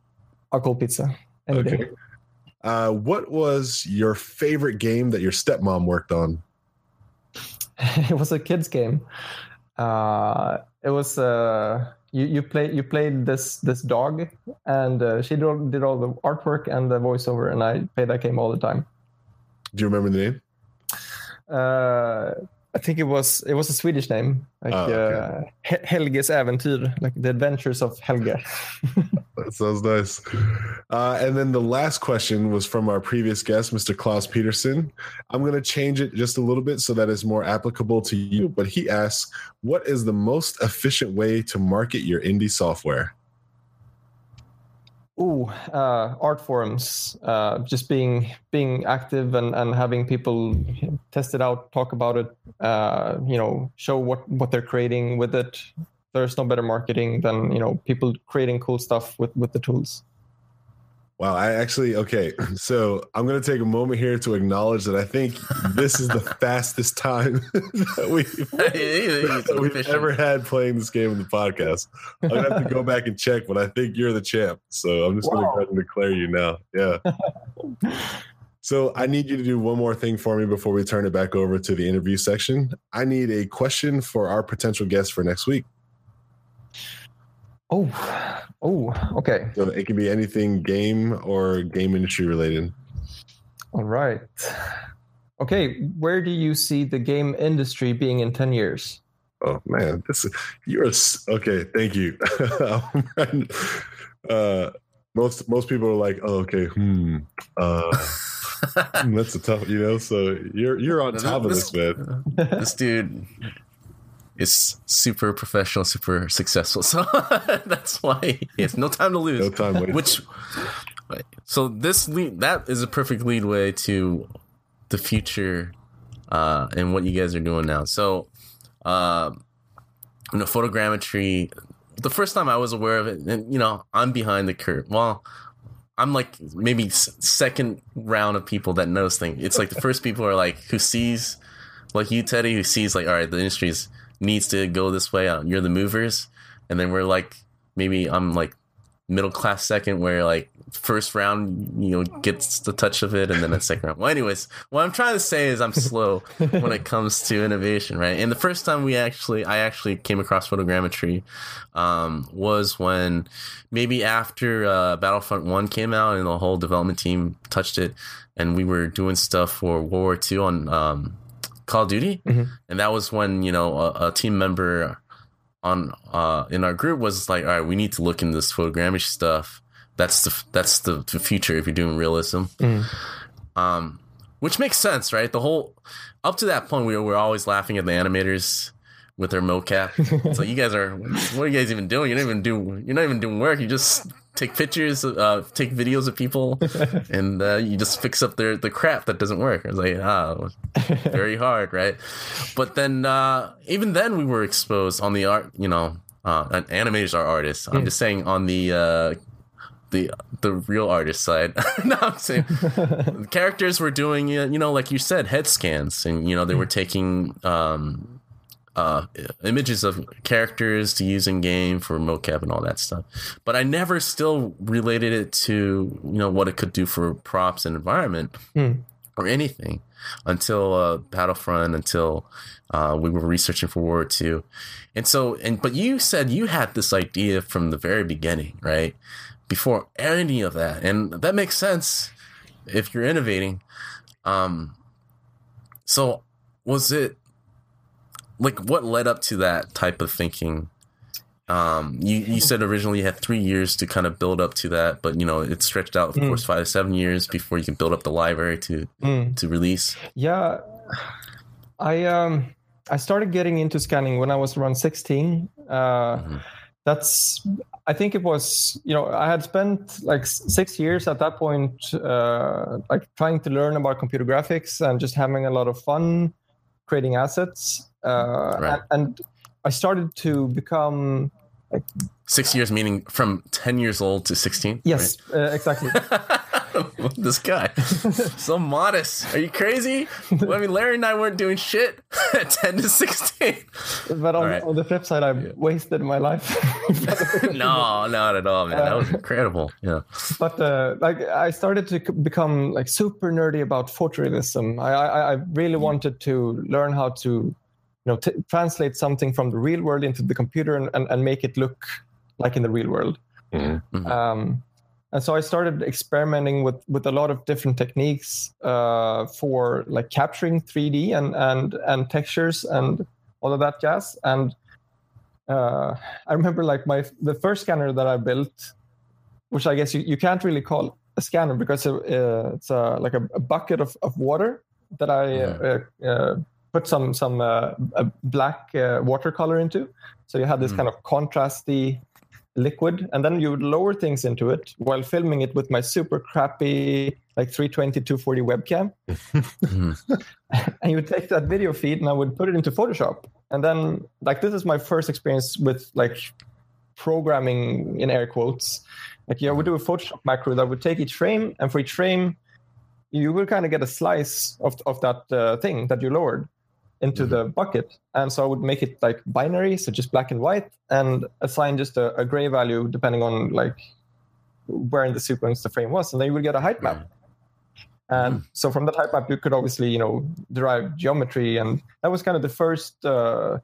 A cold pizza. Any okay. Day. Uh, what was your favorite game that your stepmom worked on? [LAUGHS] it was a kids game. Uh, it was uh, you you play you played this this dog, and uh, she did all, did all the artwork and the voiceover, and I played that game all the time. Do you remember the name? Uh, I think it was it was a Swedish name, like oh, okay. uh, Helges Äventyr, like the Adventures of Helge. [LAUGHS] that sounds nice. Uh, and then the last question was from our previous guest, Mr. Klaus Peterson. I'm going to change it just a little bit so that it's more applicable to you. But he asks, "What is the most efficient way to market your indie software?" Oh, uh, art forums, uh, just being being active and, and having people test it out, talk about it, uh, you know, show what, what they're creating with it. There's no better marketing than you know people creating cool stuff with, with the tools. Wow, I actually okay. [CLEARS THROAT] So I'm going to take a moment here to acknowledge that I think this is the [LAUGHS] fastest time [LAUGHS] that we've, [LAUGHS] that we've ever had playing this game in the podcast. I'm going to have to go back and check, but I think you're the champ. So I'm just wow. going to go ahead and declare you now. Yeah. so I need you to do one more thing for me before we turn it back over to the interview section. I need a question for our potential guest for next week. Oh, oh, okay. So it can be anything game or game industry related. All right. okay, where do you see the game industry being in 10 years? Oh man, this is you're okay. Thank you. [LAUGHS] uh, most most people are like, oh, okay, hmm, uh, [LAUGHS] hmm, that's a tough, you know. So you're you're on top of this, man. This dude is super professional, super successful. [LAUGHS] So that's why he has no time to lose. No time wasted. Which so this lead that is a perfect lead way to the future uh, and what you guys are doing now. So, uh, you know, photogrammetry. The first time I was aware of it, and you know, I'm behind the curve. Well, I'm like maybe second round of people that knows things. It's like the first people are like who sees, like you, Teddy, who sees like, all right, the industry's needs to go this way. Uh, you're the movers, and then we're like maybe I'm like middle class second where like first round you know gets the touch of it and then the second round well anyways what i'm trying to say is i'm slow when it comes to innovation right and the first time we actually i actually came across photogrammetry um, was when maybe after uh, battlefront 1 came out and the whole development team touched it and we were doing stuff for world war ii on um, call of duty mm-hmm. and that was when you know a, a team member on uh in our group was like, all right, we need to look into this photogrammetry stuff. That's the that's the, the future if you're doing realism. Mm. Um, which makes sense, right? The whole up to that point, we were, we were always laughing at the animators with their mocap. so you guys are, what are you guys even doing? You're not even do, you're not even doing work. You just take pictures, uh, take videos of people, [LAUGHS] and uh, you just fix up their the crap that doesn't work. I was like, ah, [LAUGHS] very hard, right? But then, uh, even then, we were exposed on the art. You know, uh, animators are artists. I'm just saying on the uh, the the real artist side. [LAUGHS] no, I'm saying characters were doing you know like you said head scans and you know they were taking um, uh, images of characters to use in game for mocap and all that stuff. But I never still related it to you know what it could do for props and environment mm. or anything until uh, Battlefront, until uh, we were researching for World War II. And so, and but you said you had this idea from the very beginning, right? Before any of that, and that makes sense if you're innovating. Um, so was it like what led up to that type of thinking? Um, you you said originally you had three years to kind of build up to that, but you know it stretched out, of mm. course, five to seven years before you can build up the library to mm. to release. Yeah, I um I started getting into scanning when I was around sixteen. Uh, mm-hmm. That's I think it was you know I had spent like six years at that point, uh, like trying to learn about computer graphics and just having a lot of fun creating assets. Uh, right. and, and, I started to become like six years, meaning from ten years old to sixteen. Yes, right? uh, exactly. [LAUGHS] this guy, [LAUGHS] so modest. Are you crazy? Well, I mean, Larry and I weren't doing shit [LAUGHS] at ten to sixteen. But on, right. on the flip side, I've yeah. wasted my life. no, not at all, man. That was incredible. Yeah. But uh, like, I started to become like super nerdy about photorealism. I, I, I really wanted to learn how to know t- translate something from the real world into the computer and, and, and make it look like in the real world mm-hmm. um, and so i started experimenting with with a lot of different techniques uh, for like capturing 3d and and and textures and all of that jazz and uh, i remember like my the first scanner that i built which i guess you, you can't really call a scanner because it, uh, it's uh, like a, a, bucket of, of water that i yeah. Uh, uh, put some some uh, black uh, watercolor into. So you had this mm. kind of contrasty liquid, and then you would lower things into it while filming it with my super crappy like 320 240 webcam. [LAUGHS] mm. [LAUGHS] and you would take that video feed and I would put it into Photoshop. And then like this is my first experience with like programming in air quotes. Like yeah, we do a Photoshop macro that would take each frame, and for each frame, you will kind of get a slice of of that uh, thing that you lowered into mm-hmm. the bucket. And so I would make it like binary, so just black and white, and assign just a, a gray value depending on like where in the sequence the frame was. And then you would get a height map. Mm-hmm. And so from that height map, you could obviously, you know, derive geometry. And that was kind of the first uh,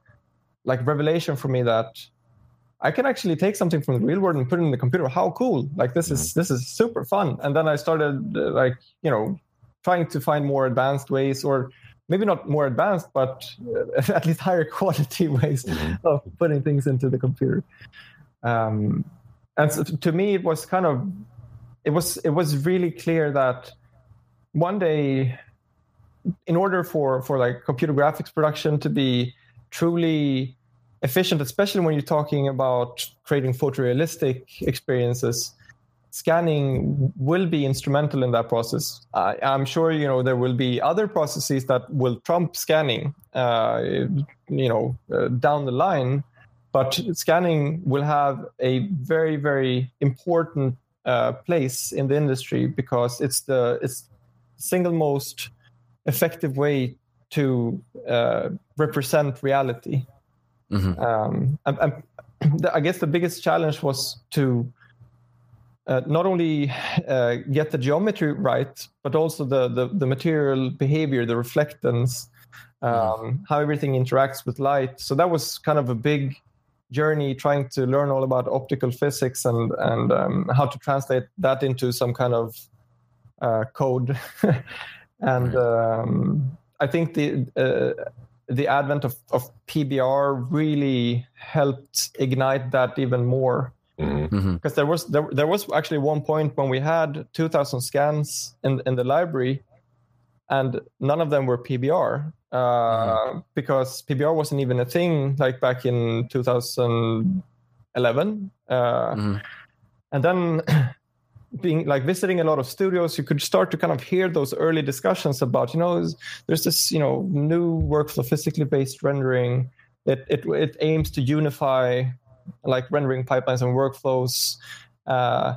like revelation for me that I can actually take something from the real world and put it in the computer. How cool! Like this is mm-hmm. this is super fun. And then I started uh, like you know trying to find more advanced ways or maybe not more advanced but uh, [LAUGHS] at least higher quality [LAUGHS] ways mm-hmm. of putting things into the computer um, and so to me it was kind of it was it was really clear that one day in order for for like computer graphics production to be truly efficient especially when you're talking about creating photorealistic experiences scanning will be instrumental in that process uh, i'm sure you know there will be other processes that will trump scanning uh, you know uh, down the line but scanning will have a very very important uh, place in the industry because it's the it's single most effective way to uh, represent reality. Mm-hmm. Um, and, and [CLEARS THROAT] the, I guess the biggest challenge was to uh, not only uh, get the geometry right, but also the, the, the material behavior, the reflectance, um, how everything interacts with light. So that was kind of a big journey trying to learn all about optical physics and and um, how to translate that into some kind of uh, code. [LAUGHS] And um, I think the uh, the advent of, of PBR really helped ignite that even more because mm-hmm. mm-hmm. there was there, there was actually one point when we had 2000 scans in in the library and none of them were PBR uh, mm-hmm. because PBR wasn't even a thing like back in 2011 uh, mm-hmm. and then [CLEARS THROAT] being like visiting a lot of studios, you could start to kind of hear those early discussions about, you know, there's this, you know, new workflow, physically based rendering. It it it aims to unify like rendering pipelines and workflows. Uh,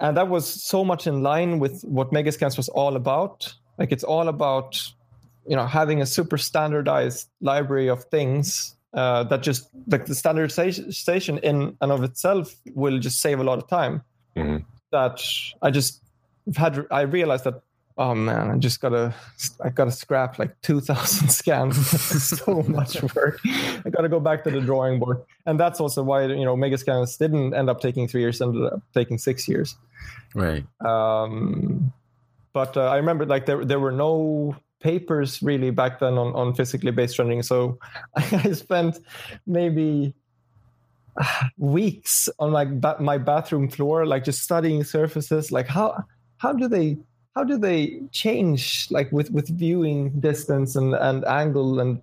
and that was so much in line with what Megascans was all about. Like it's all about, you know, having a super standardized library of things uh, that just like the standardization in and of itself will just save a lot of time. Mm-hmm that I just had I realized that oh man, I just gotta I gotta scrap like [LAUGHS] two thousand scans. so much [LAUGHS] work. I gotta go back to the drawing board, and that's also why you know Megascans didn't end up taking three years, ended up taking six years. Right. Um, but uh, I remember like there there were no papers really back then on, on physically based rendering, so [LAUGHS] I spent maybe weeks on like ba- my bathroom floor, like just studying surfaces. Like how how do they how do they change like with with viewing distance and and angle and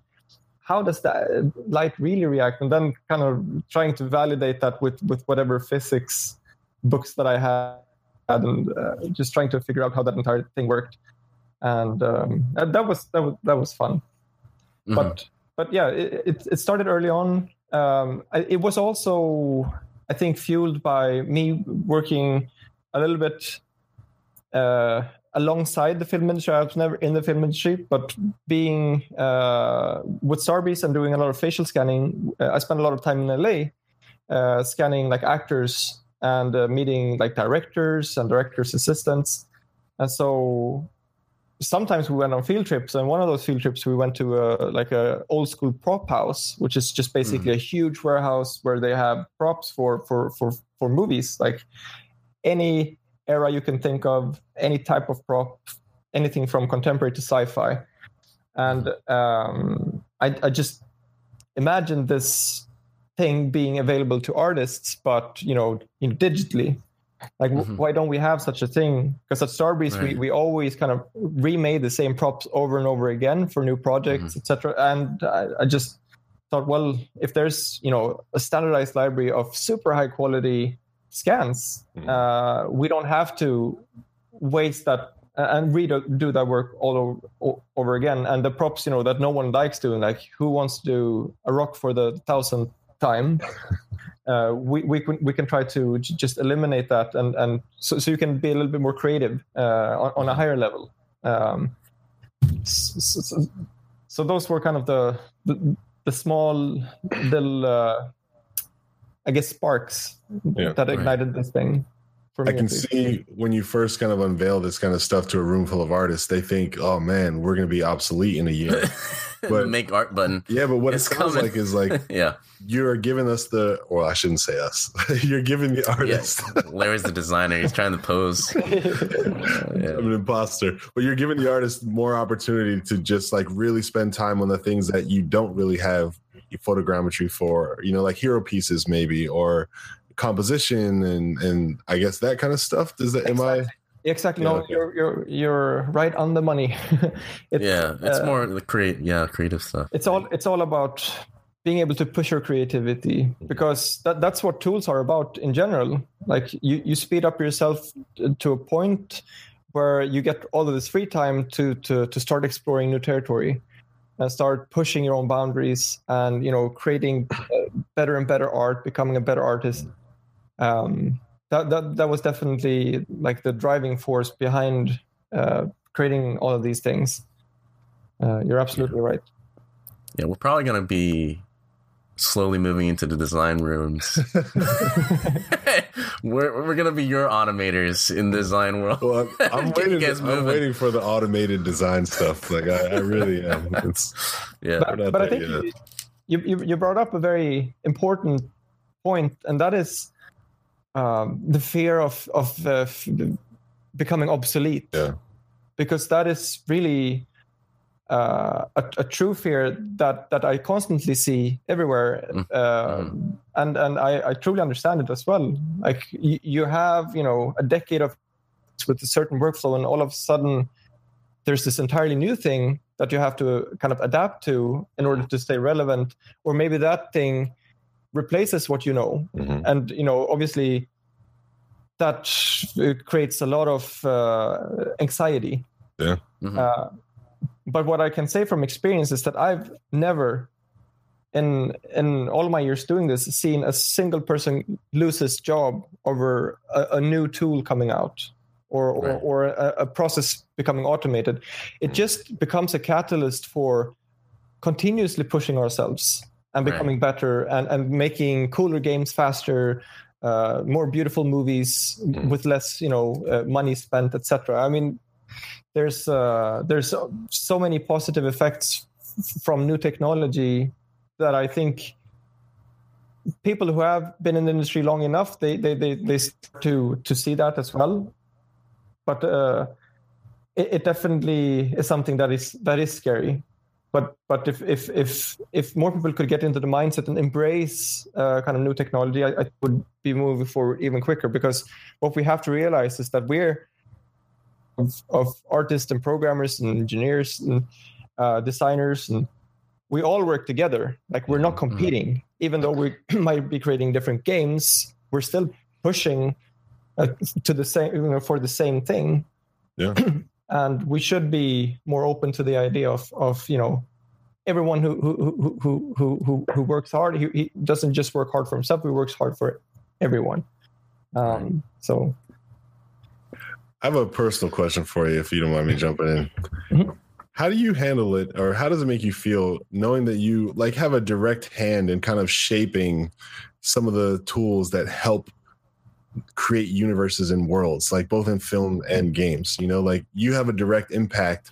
how does that light really react? And then kind of trying to validate that with with whatever physics books that I had and uh, just trying to figure out how that entire thing worked. And um, that was that was that was fun. Mm-hmm. But but yeah, it, it, it started early on um, it was also, I think, fueled by me working a little bit uh, alongside the film industry. I was never in the film industry, but being uh, with Starbreeze and doing a lot of facial scanning, uh, I spent a lot of time in LA uh, scanning like actors and uh, meeting like directors and directors' assistants. And so sometimes we went on field trips and one of those field trips we went to a, like a old school prop house which is just basically mm. a huge warehouse where they have props for for for for movies like any era you can think of any type of prop anything from contemporary to sci-fi and um, I, I just imagine this thing being available to artists but you know, you know digitally like, mm-hmm. why don't we have such a thing? Because at Starbreeze, right. we, we always kind of remade the same props over and over again for new projects, mm-hmm. etc. And I, I, just thought, well, if there's you know a standardized library of super high quality scans, mm-hmm. uh, we don't have to waste that and redo do that work all over, over again. And the props, you know, that no one likes doing, like who wants to do a rock for the thousandth time? [LAUGHS] uh, we, we, can, we can try to just eliminate that and, and so, so you can be a little bit more creative uh, on, on, a higher level. Um, so, so, so, those were kind of the, the, the small little, uh, I guess, sparks yeah, that ignited right. this thing. For me I can see when you first kind of unveil this kind of stuff to a room full of artists, they think, "Oh man, we're going to be obsolete in a year." [LAUGHS] but make art button. Yeah, but what it's it sounds coming. like is like, [LAUGHS] yeah, you're giving us the. Well, I shouldn't say us. [LAUGHS] you're giving the artist. Yeah. Larry's the designer. He's trying to pose. yeah. I'm an imposter, but you're giving the artist more opportunity to just like really spend time on the things that you don't really have photogrammetry for. You know, like hero pieces maybe or composition and and I guess that kind of stuff. Does that exactly. am I? Exactly. no, okay. you're you're you're right on the money. [LAUGHS] it's, yeah, it's uh, more the create yeah creative stuff. It's all it's all about being able to push your creativity because that, that's what tools are about in general. Like you you speed up yourself to a point where you get all of this free time to to to start exploring new territory and start pushing your own boundaries and you know creating uh, better and better art becoming a better artist. Um, that, that that was definitely like the driving force behind uh, creating all of these things. Uh, you're absolutely right. Yeah we're probably going to be slowly moving into the design rooms. [LAUGHS] [LAUGHS] we're we're gonna be your automators in the design world. Well, I'm, [LAUGHS] I'm waiting. I'm waiting for the automated design stuff. Like I, I really am. It's, yeah, but, but I think you, you you brought up a very important point, and that is um, the fear of of uh, becoming obsolete. Yeah, because that is really uh, a, a, true fear that that I constantly see everywhere, mm. uh, mm. and and I, I, truly understand it as well. Like y- you have you know a decade of with a certain workflow, and all of a sudden there's this entirely new thing that you have to kind of adapt to in order to stay relevant, or maybe that thing replaces what you know, mm-hmm. and you know obviously that creates a lot of uh, anxiety. Yeah. Mm-hmm uh, but what I can say from experience is that I've never, in in all my years doing this, seen a single person lose his job over a, a new tool coming out or right. or, or a, a, process becoming automated. It mm. just becomes a catalyst for continuously pushing ourselves and becoming right. better and, and making cooler games faster. Uh, more beautiful movies mm. with less, you know, uh, money spent, etc. I mean, there's uh, there's so many positive effects from new technology that I think people who have been in the industry long enough they they they, they start to to see that as well. But uh, it, it, definitely is something that is that is scary. But but if if if if more people could get into the mindset and embrace uh, kind of new technology I, I would be moving forward even quicker because what we have to realize is that we're of, of artists and programmers and engineers and uh, designers and we all work together. Like we're not mm-hmm. competing. Mm-hmm. even though we [CLEARS THROAT] might be creating different games we're still pushing uh, to the same you know, for the same thing. Yeah. [CLEARS THROAT] And we should be more open to the idea of of you know everyone who who who who who, who works hard he, he doesn't just work hard for himself he works hard for everyone. Um, so I have a personal question for you, if you don't mind me jumping in. Mm-hmm. How do you handle it, or how does it make you feel knowing that you like have a direct hand in kind of shaping some of the tools that help create universes and worlds, like both in film and games? You know, like you have a direct impact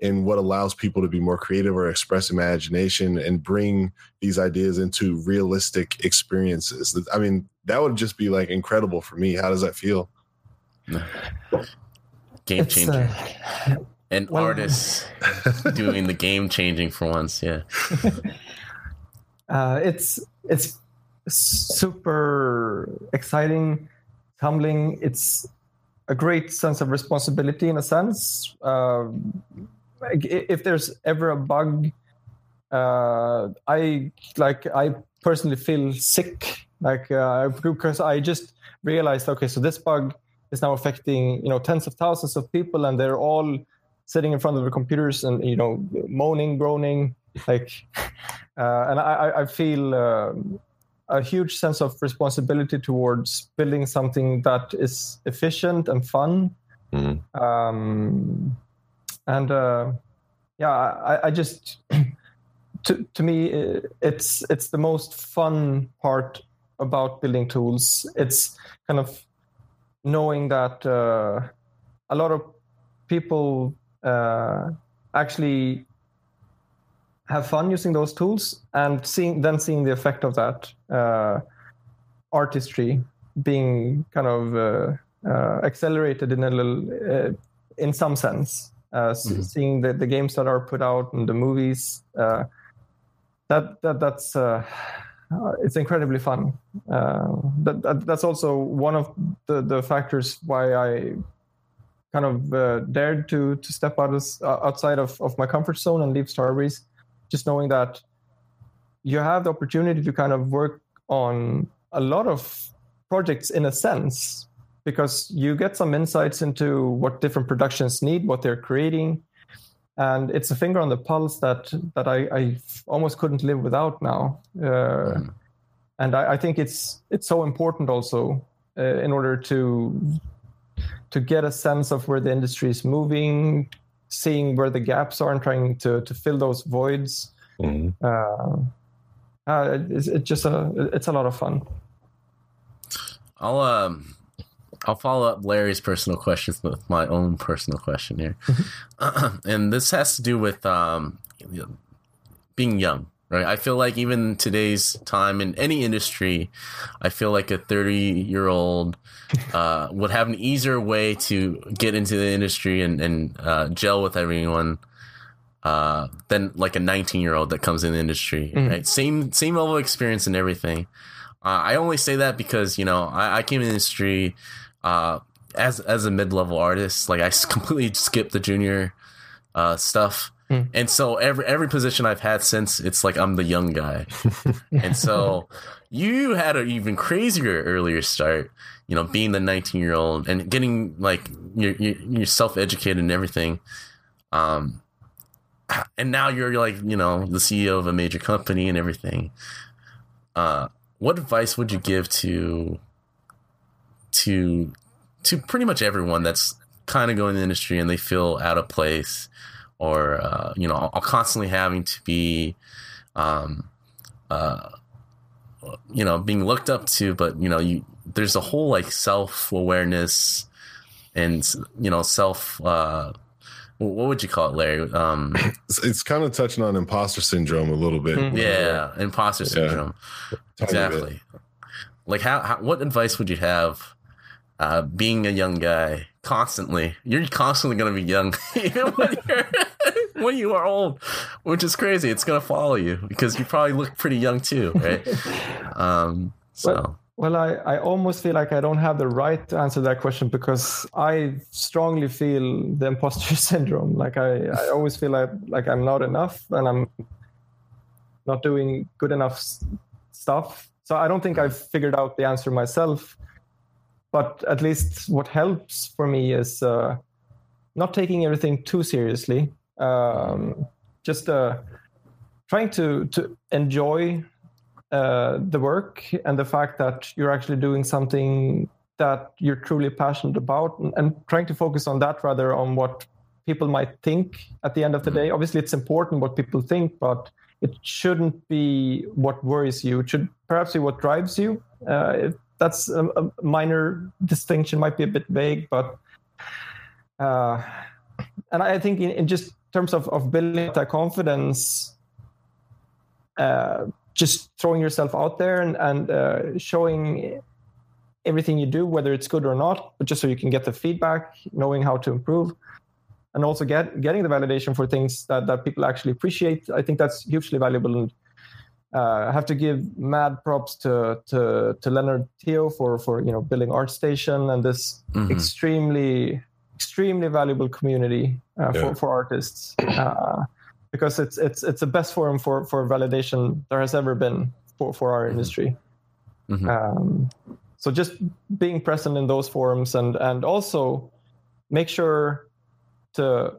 in what allows people to be more creative or express imagination and bring these ideas into realistic experiences. I mean, that would just be like incredible for me. How does that feel? [SIGHS] Game changer. Uh, An well, artist [LAUGHS] doing the game changing for once, yeah. [LAUGHS] Uh, it's it's super exciting, humbling. It's a great sense of responsibility in a sense. Uh, if there's ever a bug, uh, I like I personally feel sick, like uh, because I just realized, okay, so this bug is now affecting you know tens of thousands of people, and they're all sitting in front of their computers and you know moaning, groaning, like, [LAUGHS] uh, and I, I feel. Uh, a huge sense of responsibility towards building something that is efficient and fun. Mm. Um, and uh, yeah, I, I just [CLEARS THROAT] to to me it's it's the most fun part about building tools. It's kind of knowing that uh, a lot of people uh, actually have fun using those tools and seeing then seeing the effect of that uh, artistry being kind of uh, uh, accelerated in a little uh, in some sense mm-hmm. seeing the, the games that are put out and the movies that, that that's it's incredibly fun. That, that, that's also one of the, the factors why I kind of uh, dared to to step out of, uh, outside of, of my comfort zone and leave Starbreeze, just knowing that you have the opportunity to kind of work on a lot of projects in a sense because you get some insights into what different productions need, what they're creating, and it's a finger on the pulse that that I, I almost couldn't live without now. Uh, mm. And I, I, think it's it's so important also uh, in order to to get a sense of where the industry is moving, seeing where the gaps are, and trying to to fill those voids. Uh, uh, it's, it's, just a it's a lot of fun. I'll um I'll follow up Larry's personal questions with my own personal question here, mm-hmm. [CLEARS THROAT] and this has to do with um being young right? I feel like even today's time in any industry, I feel like a 30 year old uh, would have an easier way to get into the industry and, and uh, gel with everyone uh, than like a 19 year old that comes in the industry, mm. right? Same, same level of experience and everything. Uh, I only say that because, you know, I, I came in the industry uh, as, as a mid level artist. Like I [LAUGHS] completely skipped the junior uh, stuff Hmm. And so every every position I've had since, it's like I'm the young guy. [LAUGHS] and so you had an even crazier earlier start, you know, being the 19 year old and getting like you're, you're self educated and everything. Um, and now you're like, you know, the CEO of a major company and everything. Uh, what advice would you give to to to pretty much everyone that's kind of going in the industry and they feel out of place or uh, you know, constantly having to be, um, uh, you know, being looked up to. But you know, you there's a whole like self awareness and you know self. Uh, what would you call it, Larry? Um, it's, it's kind of touching on imposter syndrome a little bit. Mm-hmm. Yeah, imposter syndrome. Yeah. Exactly. Like, how, how? What advice would you have? Uh, being a young guy constantly. You're constantly going to be young, [LAUGHS] even when you're [LAUGHS] when you are old, which is crazy. It's going to follow you because you probably look pretty young too, right? [LAUGHS] Um, so. Well, well, I, I almost feel like I don't have the right to answer that question because I strongly feel the imposter syndrome. Like I, I always feel like like I'm not enough and I'm not doing good enough stuff. So I don't think I've figured out the answer myself but at least what helps for me is uh, not taking everything too seriously. Um, just uh, trying to to enjoy uh, the work and the fact that you're actually doing something that you're truly passionate about, and, and trying to focus on that rather on what people might think at the end of the day. Obviously, it's important what people think, but it shouldn't be what worries you. It should perhaps be what drives you. Uh, that's a, a, minor distinction, might be a bit vague, but uh, and I think in, in, just terms of, of building that confidence, uh, just throwing yourself out there and, and uh, showing everything you do, whether it's good or not, but just so you can get the feedback, knowing how to improve, and also get getting the validation for things that, that people actually appreciate. I think that's hugely valuable. Uh, I have to give mad props to to to Leonard Teo for for you know building ArtStation and this mm-hmm. extremely extremely valuable community uh, yeah. for for artists uh, because it's it's it's the best forum for for validation there has ever been for for our mm-hmm. industry. Mm-hmm. Um, so just being present in those forums and and also make sure to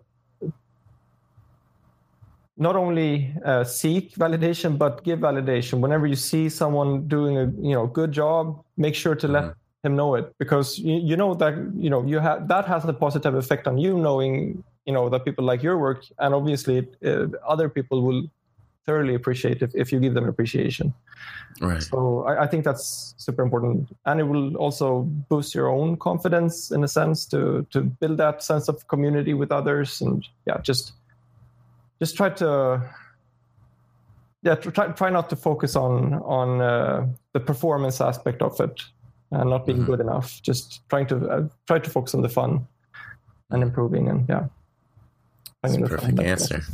not only uh, seek validation but give validation whenever you see someone doing a you know good job make sure to let mm-hmm. him know it because you, you know that you know you have that has a positive effect on you knowing you know that people like your work and obviously uh, other people will thoroughly appreciate if, if you give them appreciation. Right. So I, I think that's super important, and it will also boost your own confidence in a sense to to build that sense of community with others, and yeah, just just try to yeah try try not to focus on on uh, the performance aspect of it and not being Mm-hmm. good enough. Just trying to uh, try to focus on the fun and improving, and yeah. That's a finding the fun perfect answer. [LAUGHS]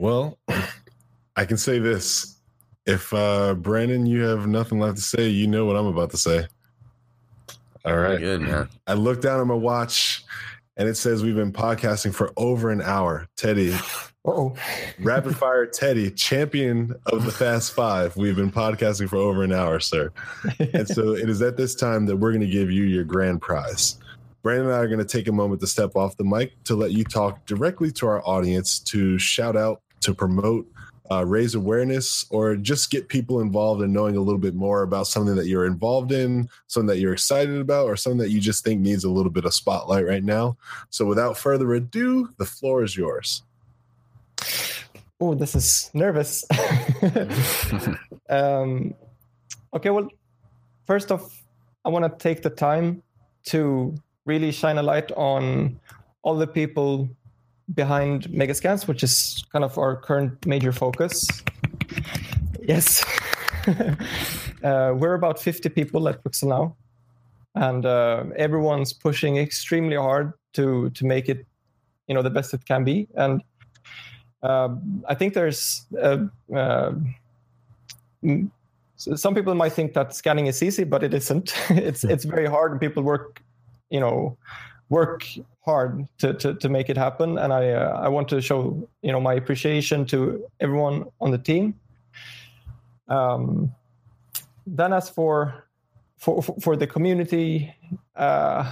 Well, I can say this. If uh Brandon, you have nothing left to say, you know what I'm about to say. All right. Good man. I looked down at my watch and it says we've been podcasting for over an hour. Teddy, [LAUGHS] Uh-oh. rapid fire Teddy, champion of the Fast Five. We've been podcasting for over an hour, sir. And so [LAUGHS] it is at this time that we're going to give you your grand prize. Brandon and I are going to take a moment to step off the mic to let you talk directly to our audience to shout out, to promote, uh, raise awareness, or just get people involved in knowing a little bit more about something that you're involved in, something that you're excited about, or something that you just think needs a little bit of spotlight right now. So without further ado, the floor is yours. Oh, this is nervous. [LAUGHS] um, okay, well, first off, I want to take the time to really shine a light on all the people behind Megascans, which is kind of our current major focus. Yes. [LAUGHS] uh, we're about 50 people at Quixel now, and uh, everyone's pushing extremely hard to to make it, you know, the best it can be. And uh, I think there's uh, uh, mm, some people might think that scanning is easy, but it isn't. [LAUGHS] it's it's very hard, and people work, you know, work hard to to, to make it happen. And I uh, I want to show you know my appreciation to everyone on the team. Um, then as for for for- the community, uh,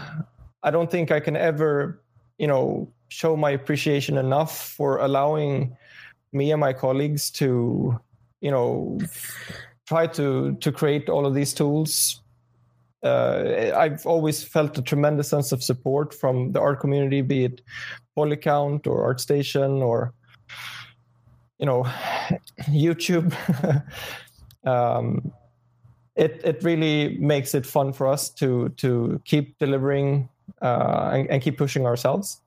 I don't think I can ever you know show my appreciation enough for allowing me and my colleagues to you know try to to create all of these tools uh, I've always felt a tremendous sense of support from the art community, be it Polycount or ArtStation or you know [SIGHS] YouTube. [LAUGHS] um, it it really makes it fun for us to to keep delivering uh, and, and keep pushing ourselves.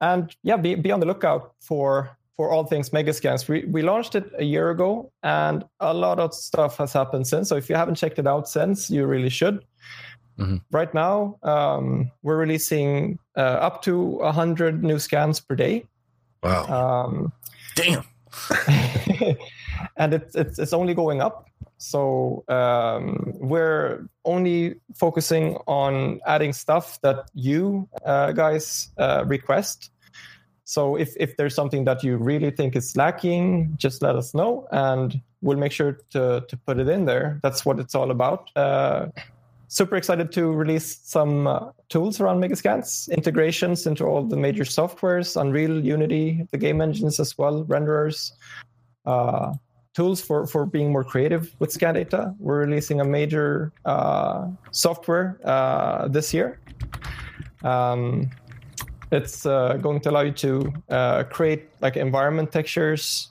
And yeah, be be on the lookout for for all things Megascans. We we launched it a year ago, and a lot of stuff has happened since. So if you haven't checked it out since, you really should. Mhm. Right now, um, we're releasing uh, up to hundred new scans per day. Wow. Um, Damn. [LAUGHS] and it's, it's it's only going up. So um, we're only focusing on adding stuff that you uh, guys uh, request. So if if there's something that you really think is lacking, just let us know, and we'll make sure to to put it in there. That's what it's all about. Uh, super excited to release some uh, tools around Megascans, integrations into all the major softwares, Unreal, Unity, the game engines as well, renderers, uh, tools for, for being more creative with scan data. We're releasing a major uh, software uh, this year. Um, it's uh, going to allow you to uh, create like environment textures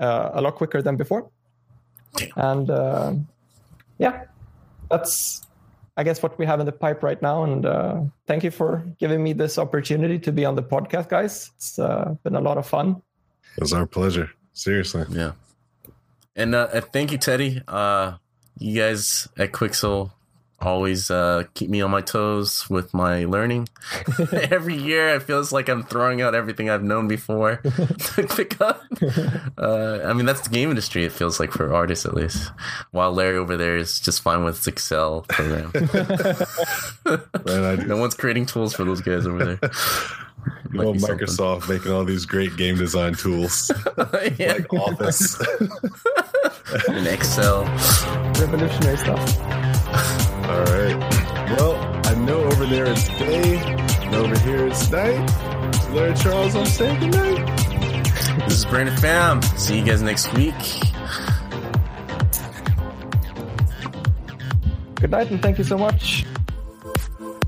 uh, a lot quicker than before. And uh, yeah, that's I guess what we have in the pipe right now. And uh, thank you for giving me this opportunity to be on the podcast, guys. It's uh, been a lot of fun. It's our pleasure. Seriously. Yeah. And thank you, Teddy. Uh, you guys at Quixel always uh, keep me on my toes with my learning. [LAUGHS] [LAUGHS] Every year, it feels like I'm throwing out everything I've known before to pick up. Uh, I mean, that's the game industry. It feels like for artists, at least. While Larry over there is just fine with Excel program. [LAUGHS] Man, I no one's creating tools for those guys over there. Might Well, be something. Microsoft making all these great game design tools yeah. like Office. and Excel. Revolutionary stuff. All right. Well, I know over there it's day, and over here it's night. Larry Charles, I'm saying good night. This is Brandon Pham. See you guys next week. Good night and thank you so much.